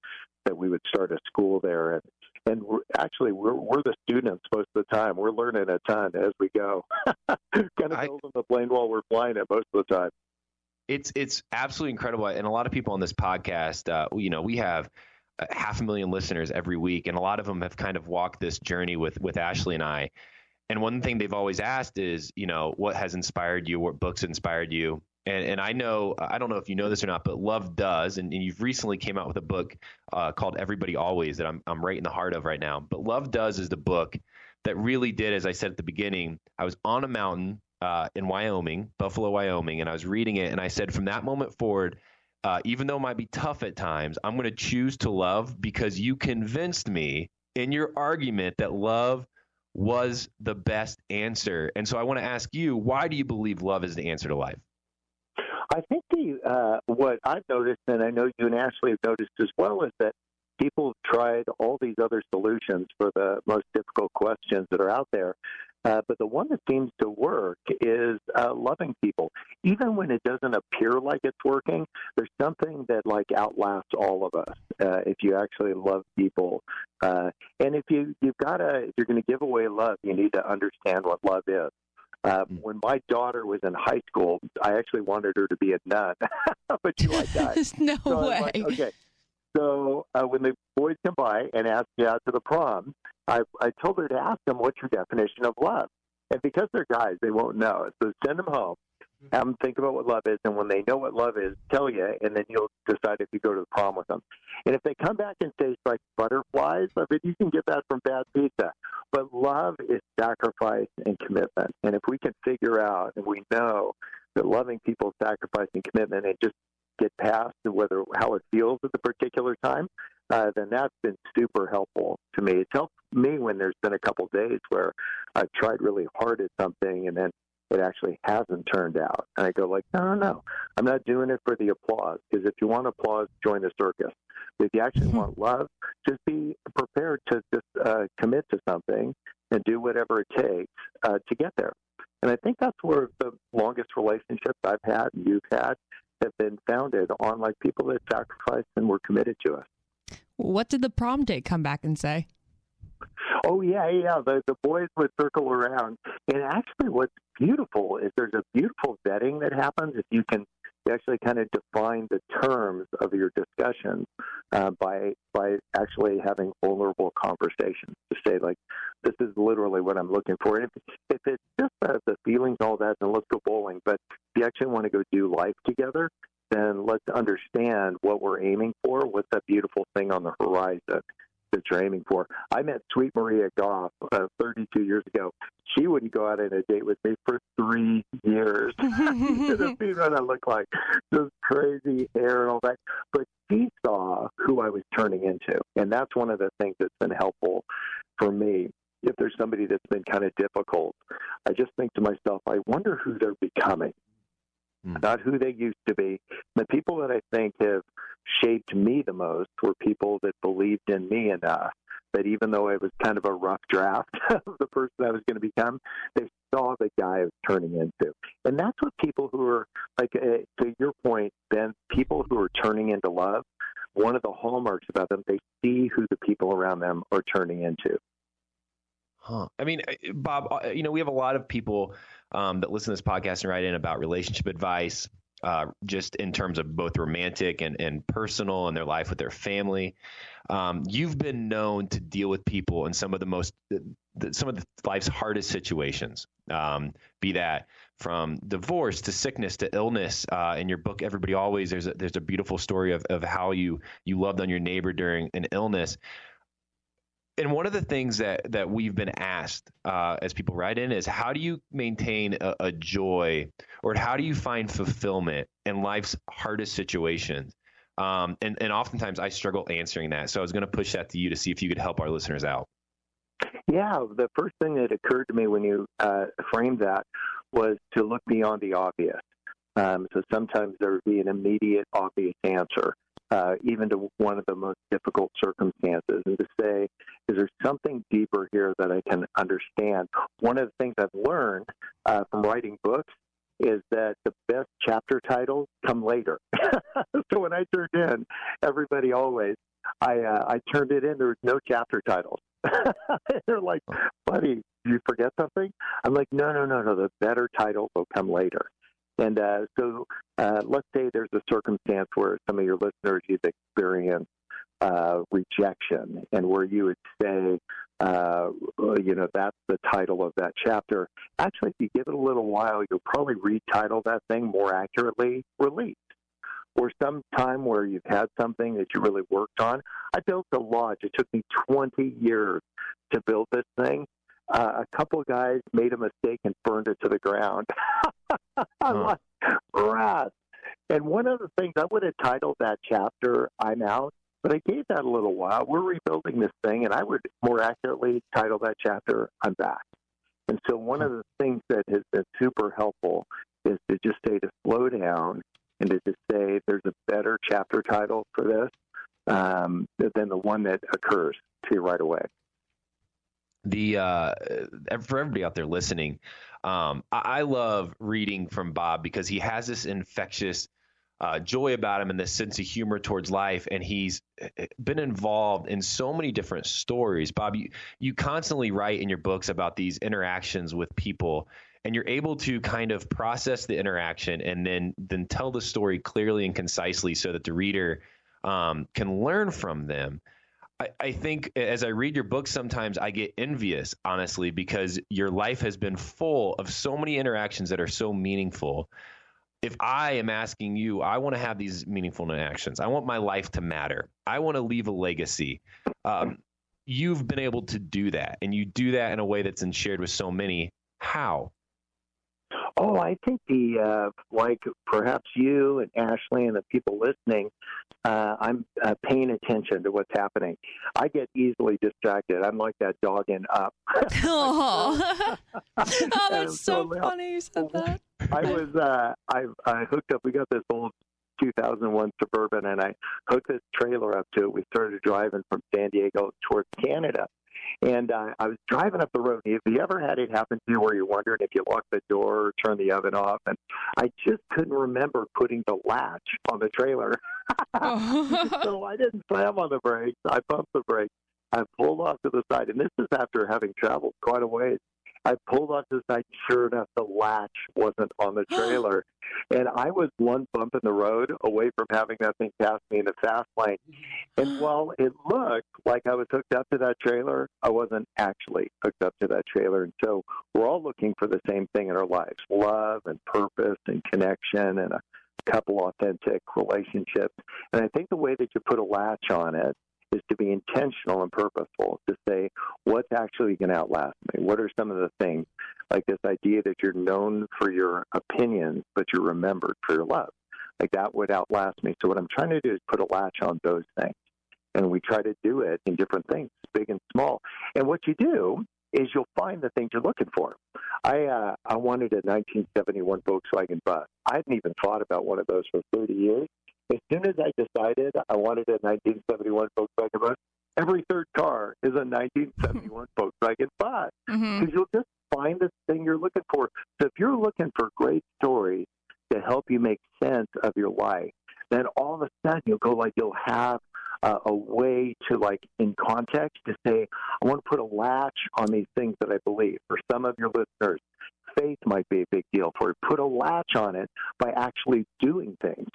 K: that we would start a school there. And and we're, actually, we're we're the students most of the time. We're learning a ton as we go. kind of building the plane while we're flying it most of the time
F: it's it's absolutely incredible, and a lot of people on this podcast, uh, you know, we have half a million listeners every week, and a lot of them have kind of walked this journey with with Ashley and I. And one thing they've always asked is, you know, what has inspired you? What books inspired you? And, and I know, I don't know if you know this or not, but Love Does, and, and you've recently came out with a book uh, called Everybody Always that I'm, I'm right in the heart of right now. But Love Does is the book that really did, as I said at the beginning, I was on a mountain uh, in Wyoming, Buffalo, Wyoming, and I was reading it, and I said, from that moment forward, uh, even though it might be tough at times, I'm going to choose to love because you convinced me in your argument that love was the best answer. And so I want to ask you, why do you believe love is the answer to life?
K: I think the uh, what I've noticed, and I know you and Ashley have noticed as well, is that people have tried all these other solutions for the most difficult questions that are out there, Uh, but the one that seems to work is uh, loving people. Even when it doesn't appear like it's working, there's something that like outlasts all of us. Uh, if you actually love people, uh, and if you you've got to, if you're going to give away love, you need to understand what love is. Uh, when my daughter was in high school, I actually wanted her to be a nun, but she liked guys.
G: no
K: So
G: way.
K: like, okay. So uh, when the boys come by and ask me out to the prom, I, I told her to ask them, what's your definition of love? And because they're guys, they won't know. So send them home, have them think about what love is, and when they know what love is, tell you, and then you'll decide if you go to the prom with them. And if they come back and say it's like butterflies, I mean, you can get that from bad pizza. But love is sacrifice and commitment. And if we can figure out and we know that loving people is sacrifice and commitment and just get past whether how it feels at the particular time, uh, then that's been super helpful to me. It's helped me when there's been a couple days where I've tried really hard at something and then it actually hasn't turned out. And I go like, no, no, no, I'm not doing it for the applause. Because if you want applause, join the circus. If you actually want love, just be prepared to just uh, commit to something and do whatever it takes uh, to get there. And I think that's where the longest relationships I've had and you've had have been founded on like people that sacrificed and were committed to us.
G: What did the prom date come back and say?
K: Oh yeah, yeah. The the boys would circle around, and actually, what's beautiful is there's a beautiful vetting that happens if you can actually kind of define the terms of your discussions uh, by by actually having vulnerable conversations to say like, this is literally what I'm looking for. And if if it's just uh, the feelings, all that, then let's go bowling. But if you actually want to go do life together, then let's understand what we're aiming for. What's that beautiful thing on the horizon? That you're aiming for. I met Sweet Maria Goff uh, 32 years ago. She wouldn't go out on a date with me for three years. you seen what I look like. Just crazy hair and all that. But she saw who I was turning into. And that's one of the things that's been helpful for me. If there's somebody that's been kind of difficult, I just think to myself, I wonder who they're becoming not who they used to be. The people that I think have shaped me the most were people that believed in me enough that even though it was kind of a rough draft of the person I was going to become, they saw the guy I was turning into. And that's what people who are, like, uh, to your point, Ben, people who are turning into love, one of the hallmarks about them, they see who the people around them are turning into.
F: Huh. I mean, Bob, uh, you know, we have a lot of people um, that listen to this podcast and write in about relationship advice, uh, just in terms of both romantic and, and personal and their life with their family. Um, you've been known to deal with people in some of the most, some of the life's hardest situations, um, be that from divorce to sickness to illness. Uh, in your book, Everybody Always, there's a, there's a beautiful story of, of how you you loved on your neighbor during an illness and one of the things that that we've been asked uh, as people write in is how do you maintain a, a, joy or how do you find fulfillment in life's hardest situations? Um, and and oftentimes I struggle answering that. So I was going to push that to you to see if you could help our listeners out.
K: Yeah the first thing that occurred to me when you uh, framed that was to look beyond the obvious. Um, so sometimes there would be an immediate obvious answer uh, even to one of the most difficult circumstances, and to say, is there something deeper here that I can understand? One of the things I've learned uh, from writing books is that the best chapter titles come later. so when I turned in Everybody Always, I uh, I turned it in. There was no chapter titles. They're like, buddy, you forget something? I'm like, no, no, no, no. The better titles will come later. And uh, so uh, let's say there's a circumstance where some of your listeners you've experienced uh, rejection, and where you would say, uh, you know, that's the title of that chapter. Actually, if you give it a little while, you'll probably retitle that thing more accurately, Release. Or some time where you've had something that you really worked on. I built a lodge. It took me 20 years to build this thing uh, a couple of guys made a mistake and burned it to the ground. I'm like, rats. And one of the things I would have titled that chapter, I'm out, but I gave that a little while. We're rebuilding this thing, and I would more accurately title that chapter, I'm back. And so one of the things that has been super helpful is to just say to slow down and to just say there's a better chapter title for this um, than the one that occurs to you right away.
F: The uh, for everybody out there listening, um, I, I love reading from Bob because he has this infectious uh, joy about him and this sense of humor towards life. And he's been involved in so many different stories. Bob, you, you constantly write in your books about these interactions with people, and you're able to kind of process the interaction and then then tell the story clearly and concisely so that the reader um, can learn from them. I, I think as I read your book, sometimes I get envious, honestly, because your life has been full of so many interactions that are so meaningful. If I am asking you, I want to have these meaningful interactions. I want my life to matter. I want to leave a legacy. Um, you've been able to do that, and you do that in a way that's been shared with so many. How?
K: Oh, I think the uh, like perhaps you and Ashley and the people listening, uh, I'm uh, paying attention to what's happening. I get easily distracted. I'm like that dog in Up.
G: oh, oh, that's so funny you said that.
K: I was uh, I I hooked up. We got this old 2001 Suburban, and I hooked this trailer up to it. We started driving from San Diego towards Canada. And uh, I was driving up the road. Have you ever had it happen to you where you're wondering if you locked the door or turned the oven off? And I just couldn't remember putting the latch on the trailer. so I didn't slam on the brakes. I pumped the brakes. I pulled off to the side. And this is after having traveled quite a ways. I pulled off to the side. Sure enough, the latch wasn't on the trailer. and I was one bump in the road away from having that thing pass me in the fast lane. And while it looked like I was hooked up to that trailer, I wasn't actually hooked up to that trailer. And so we're all looking for the same thing in our lives love and purpose and connection and a couple authentic relationships. And I think the way that you put a latch on it is to be intentional and purposeful to say what's actually going to outlast me? What are some of the things like this idea that you're known for your opinions but you're remembered for your love? Like that would outlast me. So what i'm trying to do is put a latch on those things. And we try to do it in different things big and small. And what you do is you'll find the things you're looking for. I uh, I wanted a 1971 Volkswagen bus. I hadn't even thought about one of those for 30 years, as soon as I decided I wanted a 1971 Volkswagen bus, every third car is a 1971 Volkswagen bus because mm-hmm. you'll just find the thing you're looking for. So if you're looking for great stories to help you make sense of your life, then all of a sudden you'll go like you'll have uh, a way to like in context to say I want to put a latch on these things that I believe. For some of your listeners, faith might be a big deal for you. Put a latch on it by actually doing things.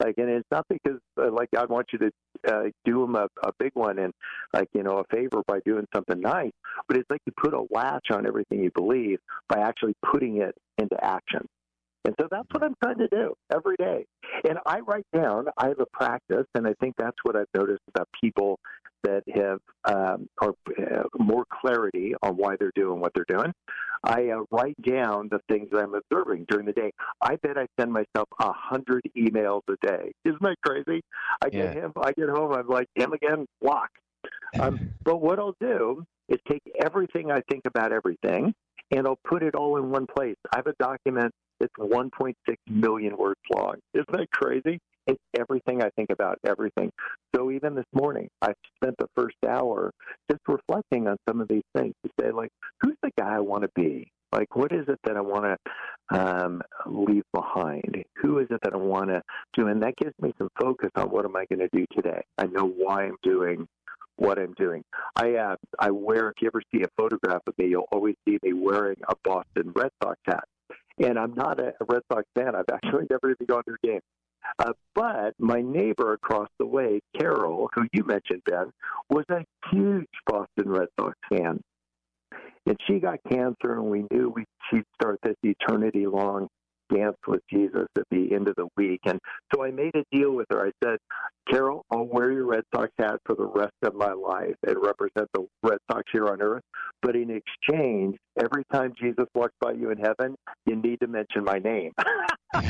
K: Like, and it's not because uh, like God wants you to uh, do him a, a big one and like you know a favor by doing something nice, but it's like you put a latch on everything you believe by actually putting it into action. And so that's what I'm trying to do every day. And I write down, I have a practice, and I think that's what I've noticed about people that have um, or uh, more clarity on why they're doing what they're doing. I uh, write down the things that I'm observing during the day. I bet I send myself a hundred emails a day. Isn't that crazy? I yeah. get him. I get home. I'm like him again. Block. Um, but what I'll do is take everything I think about everything, and I'll put it all in one place. I have a document that's 1.6 million words long. Isn't that crazy? It's everything I think about, everything. So even this morning, I spent the first hour just reflecting on some of these things to say, like, who's the guy I want to be? Like, what is it that I want to um, leave behind? Who is it that I want to do? And that gives me some focus on what am I going to do today. I know why I'm doing what I'm doing. I uh, I wear. If you ever see a photograph of me, you'll always see me wearing a Boston Red Sox hat. And I'm not a Red Sox fan. I've actually never even gone to a game. Uh, but my neighbor across the way, Carol, who you mentioned, Ben, was a huge Boston Red Sox fan. And she got cancer, and we knew we, she'd start this eternity long dance with Jesus at the end of the week. And so I made a deal with her. I said, Carol, I'll wear your Red Sox hat for the rest of my life and represent the Red Sox here on earth. But in exchange, every time Jesus walks by you in heaven, you need to mention my name. I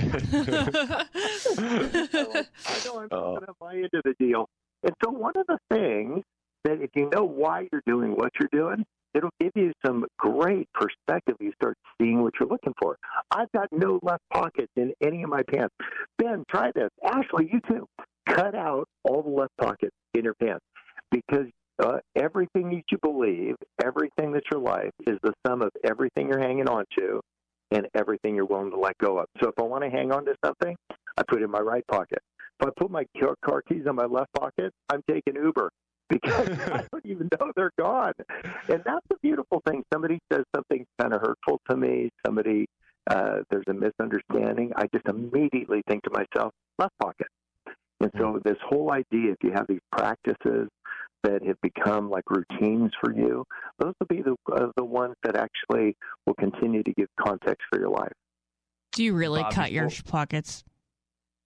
K: know I'm oh. going to buy into the deal. And so one of the things that if you know why you're doing what you're doing, it'll give you some great perspective. You start seeing what you're looking for. I've got no left pockets in any of my pants. Ben, try this. Ashley, you too. Cut out all the left pockets in your pants because uh, everything that you believe, everything that at your life is the sum of everything you're hanging on to and everything you're willing to let go of. So if I want to hang on to something, I put it in my right pocket. If I put my car keys in my left pocket, I'm taking Uber because I don't even know they're gone. And that's the beautiful thing. Somebody says something kind of hurtful to me, somebody, uh, there's a misunderstanding. I just immediately think to myself, left pocket. And so this whole idea, if you have these practices that have become like routines for you, those will be the uh, the ones that actually will continue to give context for your life.
G: Do you really
F: Bob,
G: cut your pockets?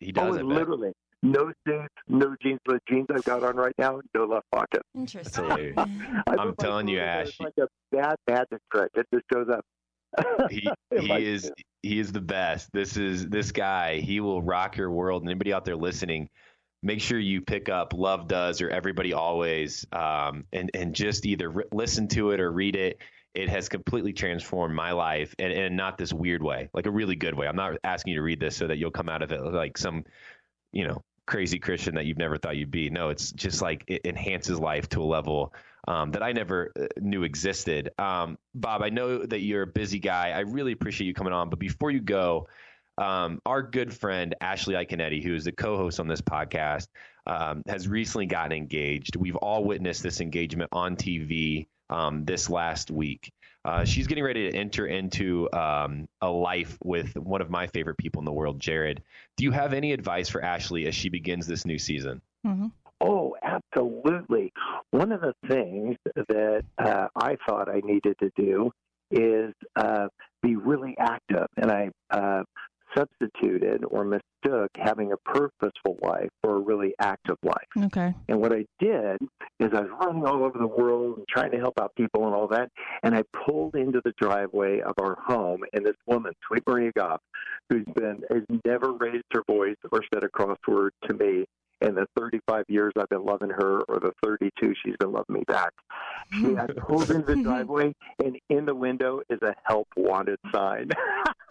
F: He
K: Oh,
F: does it.
K: literally. No suits, no jeans. but jeans I've got on right now, no left pocket.
F: Interesting.
K: I
F: I'm
K: put my
F: telling you,
K: phone in
F: Ash.
K: It's like a bad magic trick. It just shows up.
F: he he
K: my
F: is he is the best. This is this guy. He will rock your world. And anybody out there listening, make sure you pick up Love Does or Everybody Always, um, and and just either re- listen to it or read it. It has completely transformed my life, and and not this weird way, like a really good way. I'm not asking you to read this so that you'll come out of it like some, you know, crazy Christian that you've never thought you'd be. No, it's just like it enhances life to a level um, that I never uh, knew existed. Um, Bob, I know that you're a busy guy. I really appreciate you coming on. But before you go, um, our good friend Ashley Iaconetti, who is the co-host on this podcast, um, has recently gotten engaged. We've all witnessed this engagement on TV um, this last week. Uh, she's getting ready to enter into um, a life with one of my favorite people in the world, Jared. Do you have any advice for Ashley as she begins this new season?
K: Oh, absolutely. One of the things that uh, I thought I needed to do is uh, be really active, and I uh, substituted or mistook having a purposeful life for a really active life.
G: Okay.
K: And what I did is I was running all over the world and trying to help out people and all that. And I pulled into the driveway of our home, and this woman, Sweet Maria Goff, who's been has never raised her voice or said a crossword to me in the 35 years I've been loving her, or the 32 she's been loving me back. She, I pulled into the mm-hmm. driveway, and in the window is a help wanted sign.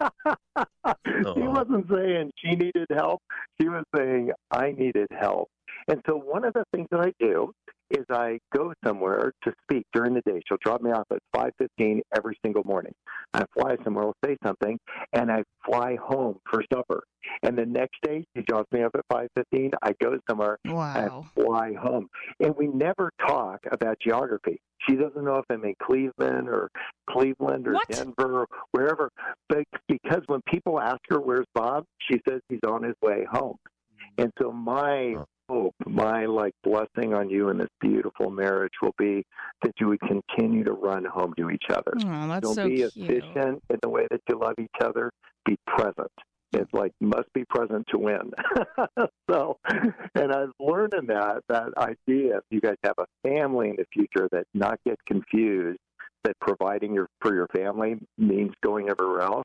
K: she oh. wasn't saying she needed help. She was saying I needed help. And so one of the things that I do is I go somewhere to speak during the day. She'll drop me off at 5:15 every single morning. I fly somewhere, will say something, and I fly home for supper. And the next day she drops me off at 5:15. I go somewhere
G: Wow.
K: and fly home. And we never talk about geography. She doesn't know if I'm in Cleveland or Cleveland or
G: What?
K: Denver or wherever. But because when people ask her where's Bob, she says he's on his way home. Mm-hmm. And so my hope, my like blessing on you in this beautiful marriage will be that you would continue to run home to each other.
G: Oh, that's
K: Don't
G: so
K: be
G: cute.
K: efficient in the way that you love each other. Be present. It's like must be present to win. so, and I was learning that that idea. If you guys have a family in the future, that not get confused that providing your for your family means going everywhere else.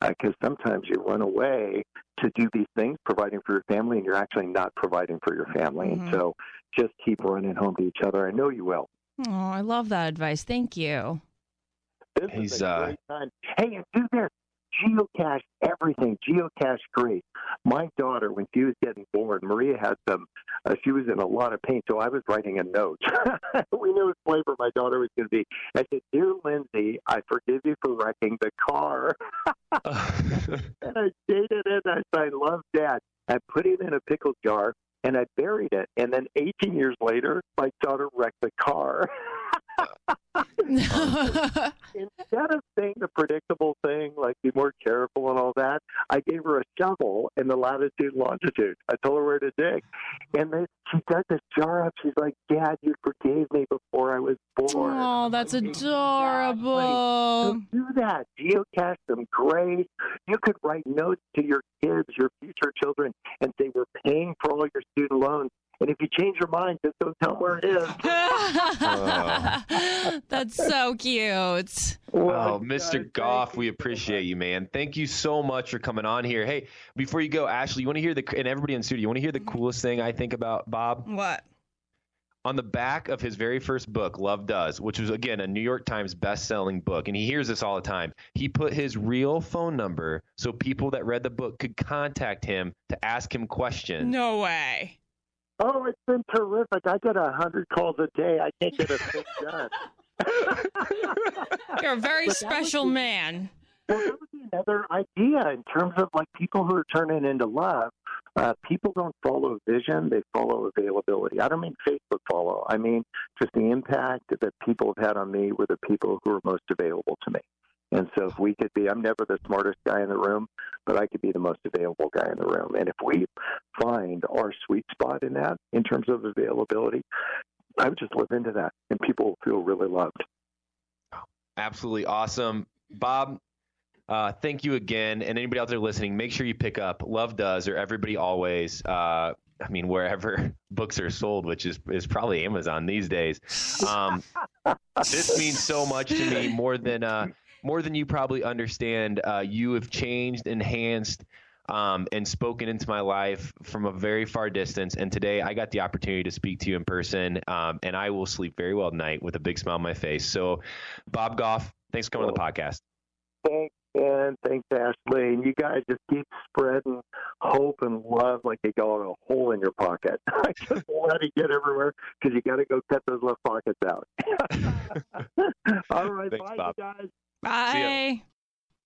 K: Because sometimes you run away to do these things, providing for your family, and you're actually not providing for your family.
G: Mhm.
K: And so, just keep running home to each other. I know you will.
G: Oh, I love that advice. Thank you.
K: This
F: He's,
K: is a
F: uh,
K: great time. Hey, and do this. Geocache everything. Geocache great. My daughter, when she was getting born, Maria had some. Uh, she was in a lot of pain, so I was writing a note. we knew what flavor my daughter was going to be. I said, "Dear Lindsay, I forgive you for wrecking the car." and I dated it. I said, "I love Dad." I put it in a pickle jar and I buried it. And then 18 years later, my daughter wrecked the car. Um, instead of saying the predictable thing, like be more careful and all that, I gave her a shovel and the latitude longitude. I told her where to dig. And then she dug this jar up. She's like, Dad, you forgave me before I was born.
G: Oh, that's adorable.
K: So do that. Geocache them great. You could write notes to your kids, your future children, and say, We're paying for all your student loans. And if you change your mind, just don't tell where it is.
G: That's so cute.
F: Oh, Mr. Oh, Goff, we appreciate you, man. Thank you so much for coming on here. Hey, before you go, Ashley, you want to hear the and everybody in the studio, you want to hear the coolest thing I think about Bob?
G: What?
F: On the back of his very first book, Love Does, which was again a New York Times best-selling book, and he hears this all the time. He put his real phone number so people that read the book could contact him to ask him questions.
G: No way.
K: Oh, it's been terrific. I get a hundred calls a day. I can't get a thing done.
G: You're a very
K: But
G: special
K: was the-
G: man.
K: Well, that would be another idea in terms of like people who are turning into love. Uh, people don't follow vision; they follow availability. I don't mean Facebook follow. I mean just the impact that people have had on me were the people who are most available to me. And so, if we could be, I'm never the smartest guy in the room, but I could be the most available guy in the room. And if we find our sweet spot in that, in terms of availability, I would just live into that, and people feel really loved.
F: Absolutely awesome. Bob, uh, thank you again. And anybody out there listening, make sure you pick up Love Does or Everybody Always. Uh, I mean, wherever books are sold, which is, is probably Amazon these days. Um, this means so much to me more than uh, more than you probably understand. Uh, you have changed, enhanced, um, and spoken into my life from a very far distance. And today I got the opportunity to speak to you in person, um, and I will sleep very well tonight with a big smile on my face. So, Bob Goff, thanks for coming on the podcast.
K: Thanks, and thanks, Ashley. And you guys just keep spreading hope and love like you got a hole in your pocket. I just let it get everywhere because you got to go cut those left pockets out. All right,
F: Thanks,
K: bye,
F: Bob.
K: you guys.
G: Bye.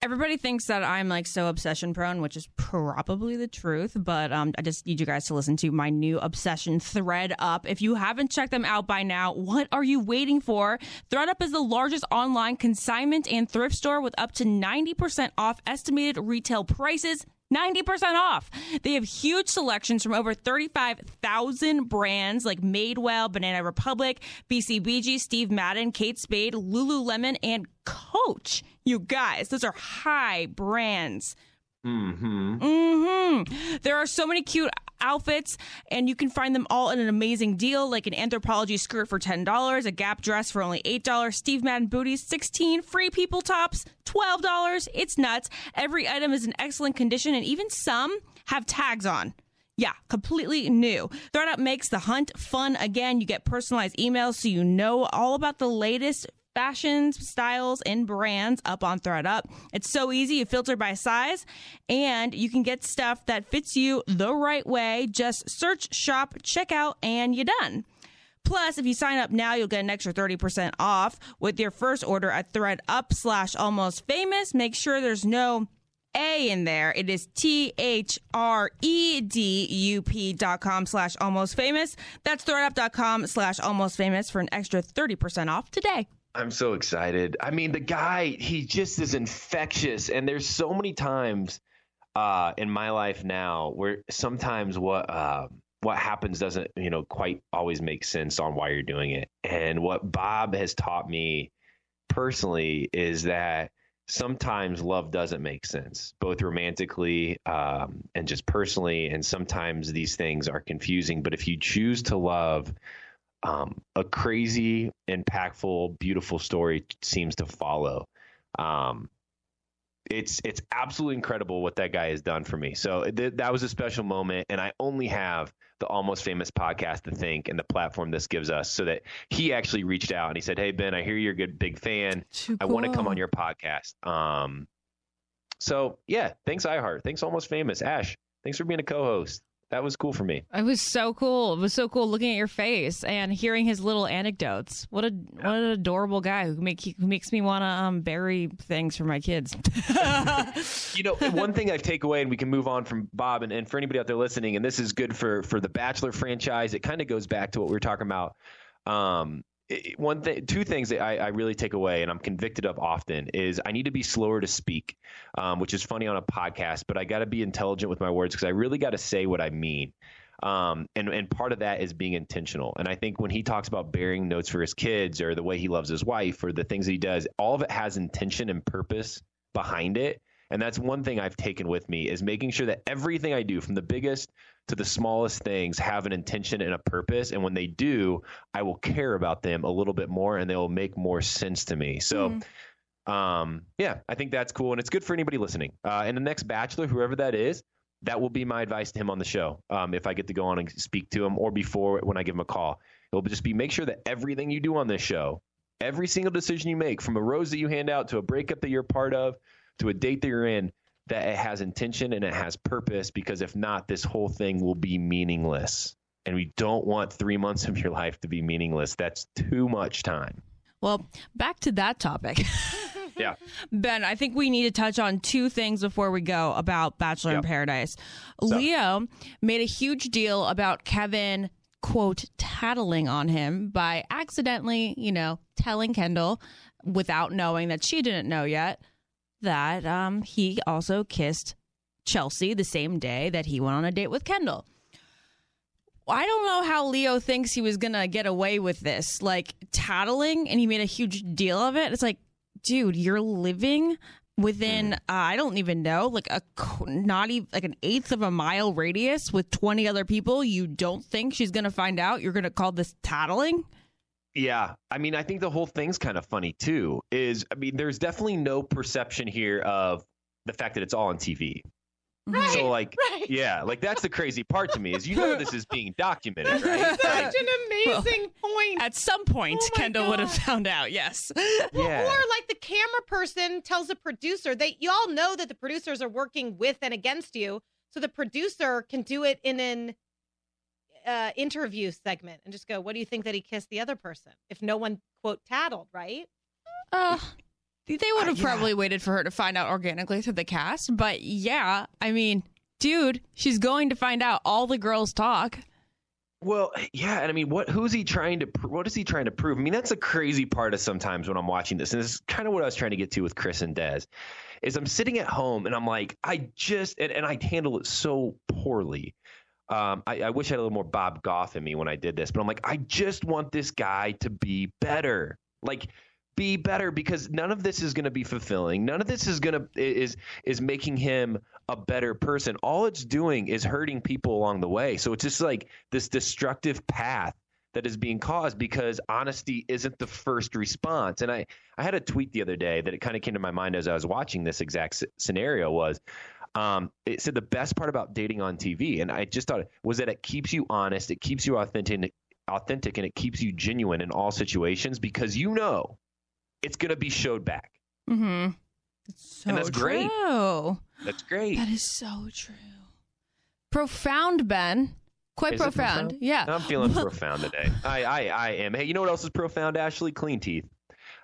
G: Everybody thinks that I'm like so obsession prone, which is probably the truth, but um, I just need you guys to listen to my new obsession ThredUp. If you haven't checked them out by now, what are you waiting for? ThredUp is the largest online consignment and thrift store with up to 90% off estimated retail prices. 90% off. They have huge selections from over 35,000 brands like Madewell, Banana Republic, BCBG, Steve Madden, Kate Spade, Lululemon, and Coach. You guys, those are high brands.
F: Mm-hmm.
G: hmm There are so many cute outfits, and you can find them all at an amazing deal, like an Anthropologie skirt for ten dollars, a Gap dress for only eight dollars, Steve Madden booties sixteen, free people tops twelve dollars. It's nuts. Every item is in excellent condition, and even some have tags on. Yeah, completely new. ThredUp makes the hunt fun again. You get personalized emails so you know all about the latest fashions, styles, and brands up on ThredUp. It's so easy. You filter by size, and you can get stuff that fits you the right way. Just search, shop, check out, and you're done. Plus, if you sign up now, you'll get an extra 30% off with your first order at ThredUp slash almost famous. Make sure there's no a in there. It is T H R E D U P dot com slash almost famous. That's thredup.com slash almost famous for an extra 30% off today.
F: I'm so excited. I mean, the guy, he just is infectious. And there's so many times uh, in my life now where sometimes what uh, what happens doesn't, you know, quite always make sense on why you're doing it. And what Bob has taught me personally is that sometimes love doesn't make sense, both romantically um, and just personally. And sometimes these things are confusing. But if you choose to love, um, a crazy, impactful, beautiful story seems to follow. Um, it's it's absolutely incredible what that guy has done for me. So th- that was a special moment, and I only have the Almost Famous podcast to thank and the platform this gives us, so that he actually reached out and he said, "Hey Ben, I hear you're a good big fan.
G: Too
F: I want to come on your podcast." Um, so yeah, thanks iHeart, thanks Almost Famous, Ash, thanks for being a co-host. That was cool for me.
G: It was so cool. It was so cool looking at your face and hearing his little anecdotes. What a what an adorable guy who make who makes me want to um, bury things for my kids.
F: you know, one thing I take away, and we can move on from Bob, and, and for anybody out there listening, and this is good for for the Bachelor franchise. It kind of goes back to what we were talking about. Um, one thing, two things that I, I really take away, and I'm convicted of often, is I need to be slower to speak, um, which is funny on a podcast, but I got to be intelligent with my words because I really got to say what I mean. Um, and and part of that is being intentional. And I think when he talks about bearing notes for his kids, or the way he loves his wife, or the things that he does, all of it has intention and purpose behind it. And that's one thing I've taken with me is making sure that everything I do, from the biggest to the smallest things, have an intention and a purpose. And when they do, I will care about them a little bit more, and they will make more sense to me. So. Um, yeah, I think that's cool, and it's good for anybody listening. Uh, and the next bachelor, whoever that is, that will be my advice to him on the show. Um, if I get to go on and speak to him, or before when I give him a call, it'll just be make sure that everything you do on this show, every single decision you make, from a rose that you hand out to a breakup that you're part of, to a date that you're in, that it has intention and it has purpose. Because if not, this whole thing will be meaningless. And we don't want three months of your life to be meaningless. That's too much time.
G: Well, back to that topic.
F: Yeah.
G: Ben, I think we need to touch on two things before we go about Bachelor in
F: Yep.
G: Paradise. Leo made a huge deal about Kevin, quote, tattling on him by accidentally, you know, telling Kendall without knowing that she didn't know yet that um, he also kissed Chelsea the same day that he went on a date with Kendall. I don't know how Leo thinks he was going to get away with this, like tattling, and he made a huge deal of it. It's like, dude, you're living within, uh, I don't even know, like a not even like an eighth of a mile radius with 20 other people. You don't think she's going to find out? You're going to call this tattling?
F: Yeah, I mean, I think the whole thing's kind of funny too. Is I mean, there's definitely no perception here of the fact that it's all on TV.
H: Right,
F: so like,
H: right.
F: yeah, like that's the crazy part to me is you know this is being documented, right?
H: Such an amazing point.
G: At some point,
H: Oh my
G: Kendall would have found out, yes.
F: yeah.
H: Or like the camera person tells the producer, they you all know that the producers are working with and against you, so the producer can do it in an uh, interview segment and just go, "What do you think that he kissed the other person?" If no one quote tattled, right?
G: Uh, they would have
F: yeah.
G: probably waited for her to find out organically through the cast. But yeah, I mean, dude, she's going to find out. All the girls talk.
F: Well, yeah, and I mean, what? Who's he trying to? pr- What is he trying to prove? I mean, that's a crazy part of sometimes when I'm watching this, and this is kind of what I was trying to get to with Chris and Des. Is I'm sitting at home and I'm like, I just and, and I handle it so poorly. Um, I, I wish I had a little more Bob Goff in me when I did this, but I'm like, I just want this guy to be better. Like, be better because none of this is going to be fulfilling. None of this is going to is is making him a better person. All it's doing is hurting people along the way. So it's just like this destructive path that is being caused because honesty isn't the first response. And I I had a tweet the other day that it kind of came to my mind as I was watching this exact scenario was um, it said the best part about dating on TV, and I just thought was that it keeps you honest, it keeps you authentic, authentic, and it keeps you genuine in all situations because you know it's going to be showed back.
G: Mm-hmm. So
F: And that's great.
G: true.
F: That's great.
G: That is so true. Profound, Ben. Quite
F: Is it
G: profound. Yeah.
F: I'm feeling profound today. I, I, I am. Hey, you know what else is profound, Ashley? Clean teeth.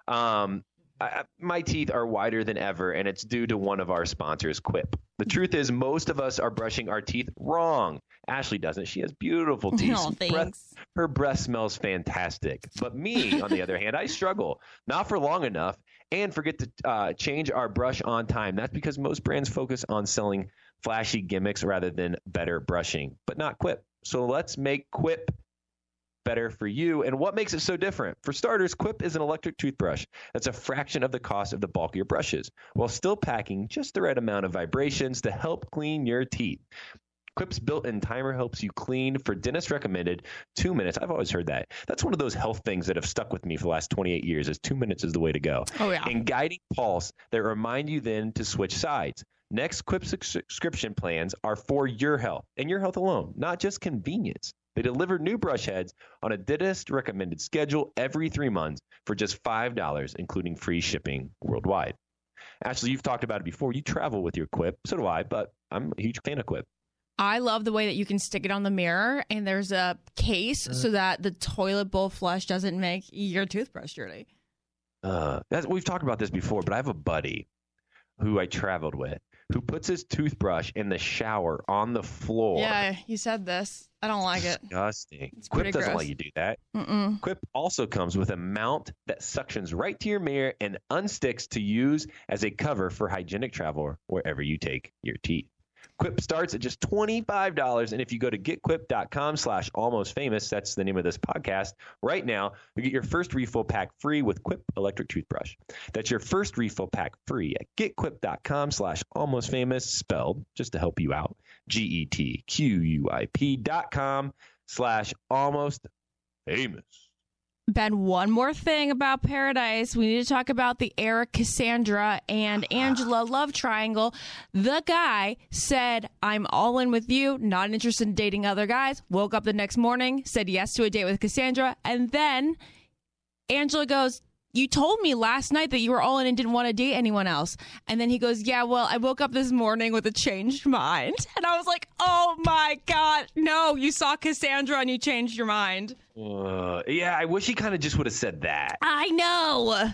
F: Um, I, my teeth are whiter than ever, and it's due to one of our sponsors, Quip. The truth is, most of us are brushing our teeth wrong. Ashley doesn't. She has beautiful teeth.
G: Oh,
F: Breath-
G: thanks.
F: her breath smells fantastic. But me, on the other hand, I struggle. Not for long enough and forget to uh, change our brush on time. That's because most brands focus on selling flashy gimmicks rather than better brushing, but not Quip. So let's make Quip better for you. And what makes it so different? For starters, Quip is an electric toothbrush that's a fraction of the cost of the bulkier brushes, while still packing just the right amount of vibrations to help clean your teeth. Quip's built-in timer helps you clean for dentist recommended two minutes. I've always heard that. That's one of those health things that have stuck with me for the last 28 years. Is two minutes is the way to go.
G: Oh, yeah.
F: And guiding pulse that remind you then to switch sides. Next, Quip subscription plans are for your health and your health alone, not just convenience. They deliver new brush heads on a dentist recommended schedule every three months for just $5, including free shipping worldwide. Ashley, you've talked about it before. You travel with your Quip. So do I, but I'm a huge fan of Quip.
G: I love the way that you can stick it on the mirror and there's a case so that the toilet bowl flush doesn't make your toothbrush dirty.
F: Uh, that's, we've talked about this before, but I have a buddy who I traveled with who puts his toothbrush in the shower on the floor.
G: Yeah, you said this. I don't like it.
F: Disgusting.
G: It's
F: Quip doesn't
G: gross.
F: let you do that.
G: Mm-mm.
F: Quip also comes with a mount that suctions right to your mirror and unsticks to use as a cover for hygienic travel wherever you take your teeth. Quip starts at just $25. And if you go to getquip.com slash almost famous, that's the name of this podcast, right now, you get your first refill pack free with Quip electric toothbrush. That's your first refill pack free at getquip.com slash almost famous, spelled just to help you out. G E T Q U I P dot com slash almost famous.
G: Ben, one more thing about Paradise. We need to talk about the Eric Cassandra and Angela love triangle. The guy said, I'm all in with you, not interested in dating other guys. Woke up the next morning, said yes to a date with Cassandra. And then Angela goes, you told me last night that you were all in and didn't want to date anyone else. And then he goes, Yeah, well, I woke up this morning with a changed mind. And I was like, Oh my God, no, you saw Cassandra and you changed your mind.
F: Uh, yeah, I wish he kind of just would have said that.
G: I know.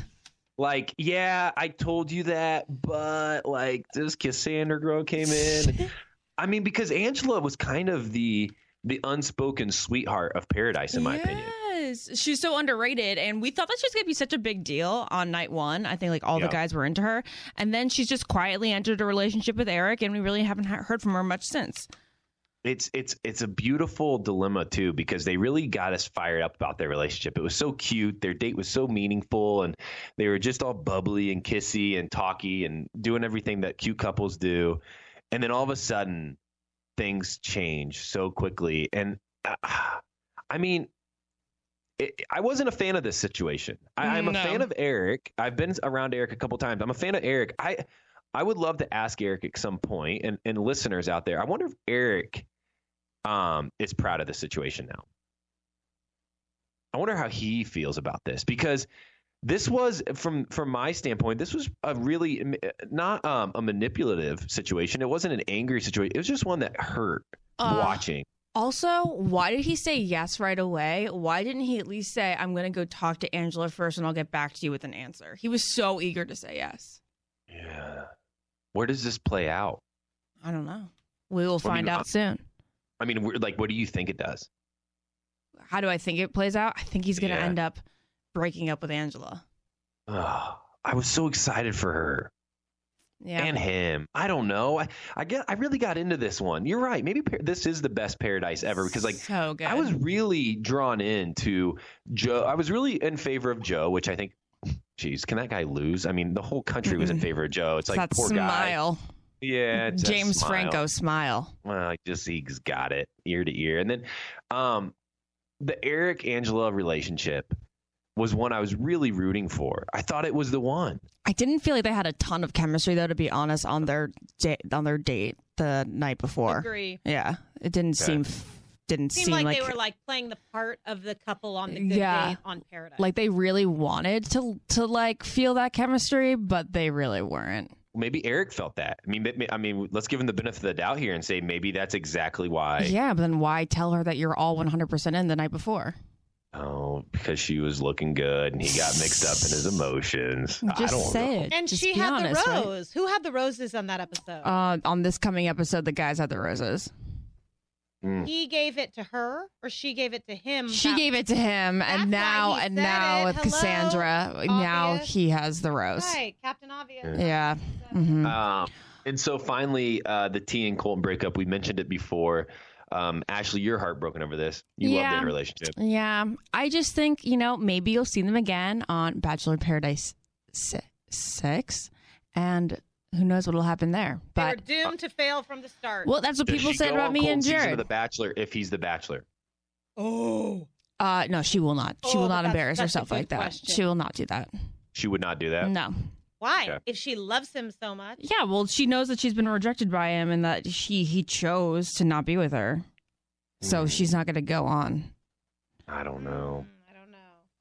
F: Like, yeah, I told you that, but like this Cassandra girl came in. I mean, because Angela was kind of the the unspoken sweetheart of paradise, in my opinion.
G: Yes, she's so underrated, and we thought that she was gonna be such a big deal on night one. I think like all
F: Yeah.
G: the guys were into her, and then she's just quietly entered a relationship with Eric, and we really haven't heard from her much since.
F: It's it's it's a beautiful dilemma too because they really got us fired up about their relationship. It was so cute. Their date was so meaningful, and they were just all bubbly and kissy and talky and doing everything that cute couples do. And then all of a sudden, things change so quickly. And uh, I mean, it, I wasn't a fan of this situation. I, I'm a fan of Eric. I've been around Eric a couple times. I'm a fan of Eric. I I would love to ask Eric at some point, and, and listeners out there, I wonder if Eric um, is proud of the situation now. I wonder how he feels about this because this was from from my standpoint this was a really not um, a manipulative situation it wasn't an angry situation it was just one that hurt
G: Uh,
F: watching
G: Also, why did he say yes right away? Why didn't he at least say, I'm going to go talk to Angela first and I'll get back to you with an answer? He was so eager to say yes.
F: yeah where does this play out
G: I don't know. We will find
F: uh,
G: out soon.
F: i mean like what do you think it does
G: How do I think it plays out? I think he's going to
F: Yeah.
G: end up breaking up with Angela.
F: Ugh, i was so excited for her
G: Yeah.
F: and him. I don't know. I, I get. I really got into this one. You're right. Maybe par- this is the best paradise ever because like
G: so good.
F: I was really drawn into Joe. I was really in favor of Joe, which I think. Geez, can that guy lose? I mean, the whole country was in favor of Joe. It's like poor guy. Yeah, it's
G: James
F: smile.
G: Franco smile.
F: Well, I just he's got it ear to ear, and then um, the Eric Angela relationship was one I was really rooting for. I thought it was the one.
G: I didn't feel like they had a ton of chemistry though, to be honest, on their date on their date the night before.
H: Agree.
G: Yeah, it didn't
F: Okay.
G: seem didn't
H: Seemed
G: seem
H: like,
G: like
H: they were like playing the part of the couple on the good
G: Yeah.
H: date on Paradise.
G: like they really wanted to to like feel that chemistry, but they really weren't.
F: maybe Eric felt that. I mean, I mean, let's give him the benefit of the doubt here and say maybe that's exactly why.
G: Yeah, but then why tell her that you're all 100% in the night before?
F: Oh, because she was looking good and he got mixed up in his emotions. I
G: Just
F: don't
G: say
F: know.
G: it.
H: and
G: Just
H: she had
G: honest,
H: the
G: right?
H: rose. Who had the roses on that episode?
G: Uh, on this coming episode, the guys had the roses.
F: Mm.
H: he gave it to her, or she gave it to him.
G: She
H: That-
G: gave it to him, and
H: why
G: now and now
H: it.
G: with
H: Hello?
G: Cassandra, now he has the rose.
H: Right, Captain Obvious.
G: Yeah. hmm
F: Um, and so finally, uh, the T and Colton breakup. We mentioned it before. Um, Ashley, you're heartbroken over this. You love
G: Yeah.
F: their relationship.
G: Yeah, I just think you know maybe you'll see them again on Bachelor in Paradise six, and who knows what'll happen there.
H: They were
G: But
H: doomed to fail from the start.
G: well, that's what
F: Does
G: people said about me
F: Colton's
G: and
F: season of
G: Jared.
F: The Bachelor, if he's the Bachelor.
H: oh,
G: Uh, no, she will not. She
H: Oh,
G: will not embarrass herself
H: good
G: like that. She will not do that.
F: She would not do that.
G: No.
H: Why?
F: Okay.
H: If she loves him so much,
G: Yeah, well, she knows that she's been rejected by him and that she he chose to not be with her. So
F: Mm.
G: she's not going to go on.
F: I don't know.
H: Mm, I don't know.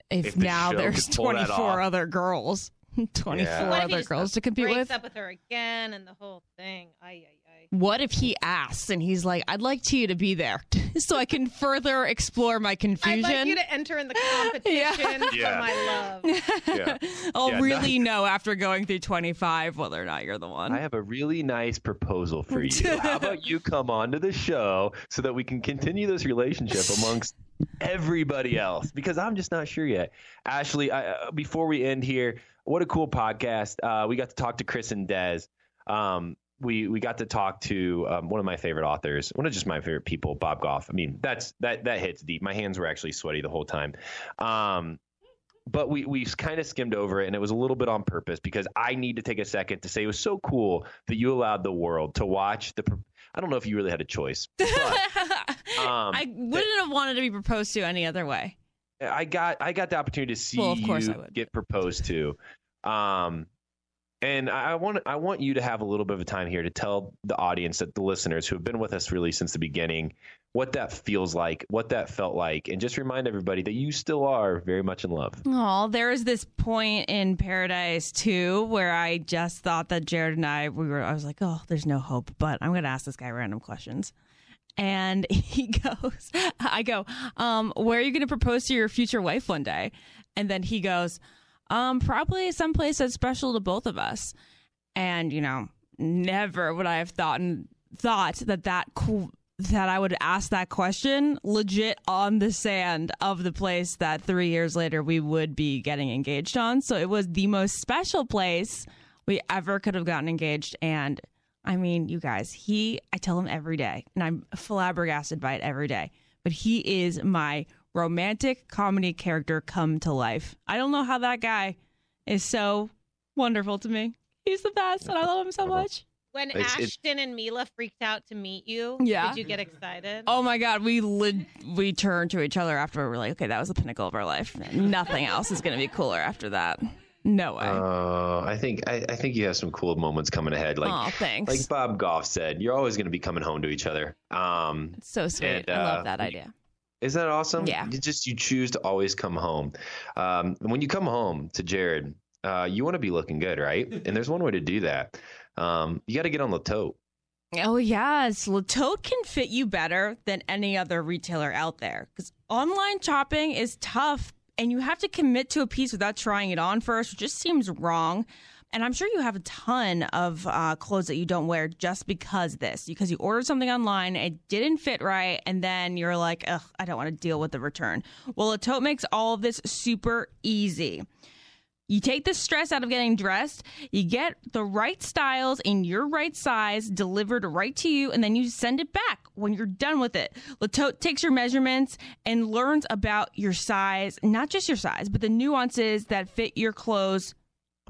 G: If,
F: If
G: now
F: show
G: there's
F: could pull that
G: 24 other girls, 24
F: Yeah.
H: What if he
G: other girls to compete
H: breaks
G: with.
H: up with her again and the whole thing. Ay, ay, ay.
G: What if he asks and he's like, "I'd like Tia to be there so I can further explore my confusion."
H: I'd like you to enter in the competition
F: Yeah.
H: for my love.
F: Yeah.
G: I'll
F: Yeah,
G: really know after going through 25 whether or not you're the one.
F: I have a really nice proposal for you. How about you come on to the show so that we can continue this relationship amongst everybody else? Because I'm just not sure yet. Ashley, I, uh, before we end here, what a cool podcast. Uh, we got to talk to Chris and Dez. Um, we we got to talk to um, one of my favorite authors, one of just my favorite people, Bob Goff. I mean, that's that that hits deep. My hands were actually sweaty the whole time. Um, but we we kind of skimmed over it, and it was a little bit on purpose because I need to take a second to say it was so cool that you allowed the world to watch the. I don't know if you really had a choice, but um,
G: I wouldn't have wanted to be proposed to any other way.
F: I got I got the opportunity to see
G: Well, of course
F: you
G: I would.
F: get proposed to. Um, And I want I want you to have a little bit of a time here to tell the audience, that the listeners who have been with us really since the beginning, what that feels like, what that felt like, and just remind everybody that you still are very much in love.
G: Oh, there was this point in Paradise too where I just thought that Jared and I, we were, I was like, oh, there's no hope, but I'm to ask this guy random questions. And he goes, I go, um, where are you going to propose to your future wife one day? And then he goes, um, probably someplace that's special to both of us. And, you know, never would I have thought thought that that cool that I would ask that question legit on the sand of the place that three years later we would be getting engaged on. So it was the most special place we ever could have gotten engaged. And I mean, you guys, he, I tell him every day, and I'm flabbergasted by it every day, but he is my romantic comedy character come to life. I don't know how that guy is so wonderful to me. He's the best, and I love him so much.
H: When
F: It's- it-
H: Ashton and Mila freaked out to meet you,
G: Yeah.
H: did you get excited?
G: Oh my god, we lit we turned to each other after we were like, okay, that was the pinnacle of our life. Nothing else is gonna be cooler after that. No way.
F: Uh, I think I, I think you have some cool moments coming ahead. Like
G: Aw, thanks.
F: like Bob Goff said, you're always going to be coming home to each other. Um,
G: so sweet.
F: and,
G: I
F: uh,
G: love that idea.
F: Isn't that awesome?
G: Yeah.
F: You just you choose to always come home. Um, when you come home to Jared, uh, you want to be looking good, right? And there's one way to do that. Um, you got to get on the tote.
G: Oh yes, Le Tote can fit you better than any other retailer out there because online shopping is tough, and you have to commit to a piece without trying it on first, which just seems wrong. And I'm sure you have a ton of uh, clothes that you don't wear just because this, because you ordered something online, it didn't fit right, and then you're like, ugh, I don't want to deal with the return. Well, Le Tote makes all of this super easy. You take the stress out of getting dressed, you get the right styles in your right size delivered right to you, and then you send it back when you're done with it. Le Tote takes your measurements and learns about your size, not just your size, but the nuances that fit your clothes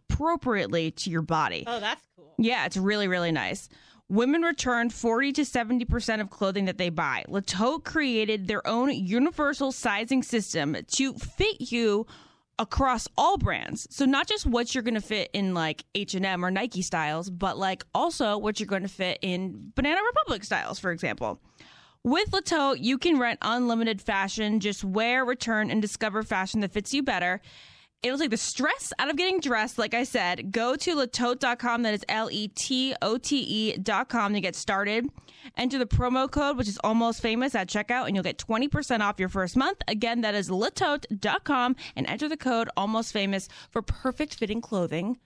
G: appropriately to your body.
H: Oh, that's cool.
G: Yeah, it's really, really nice. Women return 40 to 70% of clothing that they buy. Le Tote created their own universal sizing system to fit you across all brands. So not just what you're going to fit in like H&M or Nike styles, but like also what you're going to fit in Banana Republic styles, for example. With Le Tote, you can rent unlimited fashion, just wear, return, and discover fashion that fits you better. It'll take the stress out of getting dressed. Like I said, go to letote.com. That is L E T O T E.com to get started. Enter the promo code, which is almost famous at checkout, and you'll get 20% off your first month. Again, that is letote.com and enter the code almost famous for perfect fitting clothing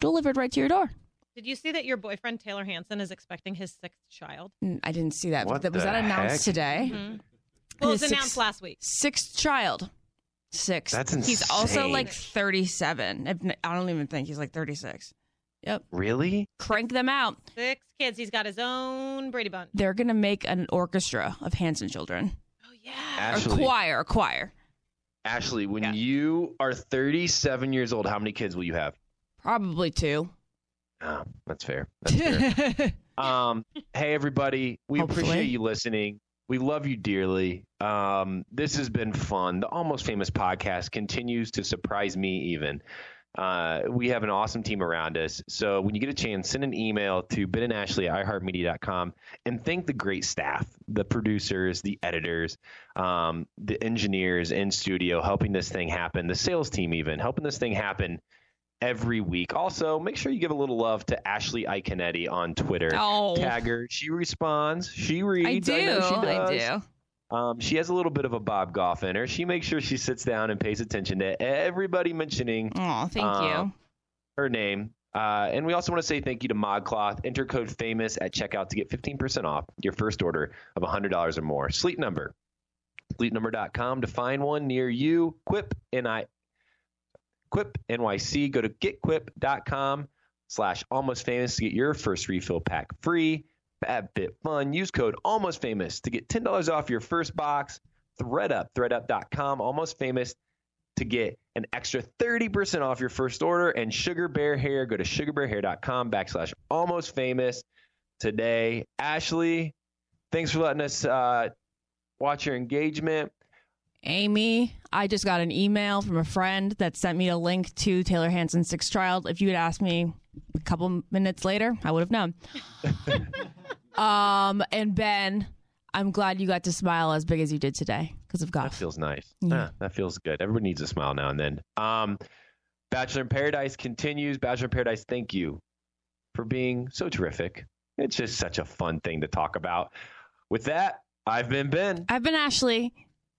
G: delivered right to your door.
H: Did you see that your boyfriend Taylor Hanson is expecting his sixth child?
G: Mm, I didn't see that.
F: What
G: was that
F: the
G: announced
F: heck?
G: today?
H: Mhm. Well, it was announced
G: sixth-
H: last week.
G: Sixth child. Six.
F: That's insane.
G: He's also like 37. If n- I don't even think he's like 36. Yep.
F: Really?
G: Crank them out.
H: Six kids. He's got his own Brady Bunch.
G: They're going to make an orchestra of Hanson children.
H: Oh yeah.
G: Or
F: Ashley,
G: choir, a choir.
F: Ashley, when you are 37 years old, how many kids will you have?
G: Probably two.
F: Oh, that's fair. That's fair. Um, hey everybody, we
G: Hopefully.
F: appreciate you listening. We love you dearly. Um, this has been fun. The Almost Famous podcast continues to surprise me even. Uh, we have an awesome team around us. So when you get a chance, send an email to Ben and Ashley at iHeartMedia.com and thank the great staff, the producers, the editors, um, the engineers in studio helping this thing happen, the sales team even helping this thing happen every week. Also, make sure you give a little love to Ashley Iaconetti on Twitter.
G: Oh.
F: Tag her. She responds. She
G: I
F: reads.
G: do.
F: know she
G: I
F: does.
G: do.
F: Um, she has a little bit of a Bob Goff in her. She makes sure she sits down and pays attention to everybody mentioning
G: Oh, thank
F: uh,
G: you.
F: her name. Uh, and we also want to say thank you to ModCloth. Enter code FAMOUS at checkout to get 15% off your first order of $100 or more. Sleep number. Sleepnumber.com to find one near you. Quip, N-I, Quip NYC. Go to getquip.com slash almost famous to get your first refill pack free. FabFitFun. Use code almost famous to get $10 off your first box. ThredUp, thredup.com, almost famous to get an extra 30% off your first order. And Sugar Bear Hair, go to sugarbearhair.com backslash almost famous today. Ashley, thanks for letting us uh, watch your engagement.
G: Amy, I just got an email from a friend that sent me a link to Taylor Hanson's Sixth Child. If you had asked me a couple minutes later, I would have known. um, and Ben, I'm glad you got to smile as big as you did today because of
F: God.
G: That
F: feels nice.
G: Yeah.
F: Ah, that feels good. Everybody needs a smile now and then. Um, Bachelor in Paradise continues. Bachelor in Paradise, thank you for being so terrific. It's just such a fun thing to talk about. With that, I've been Ben.
G: I've been Ashley.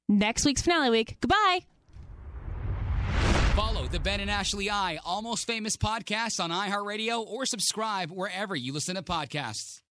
G: Next week's finale week. Goodbye.
E: Follow the Ben and Ashley I Almost Famous podcast on iHeartRadio or subscribe wherever you listen to podcasts.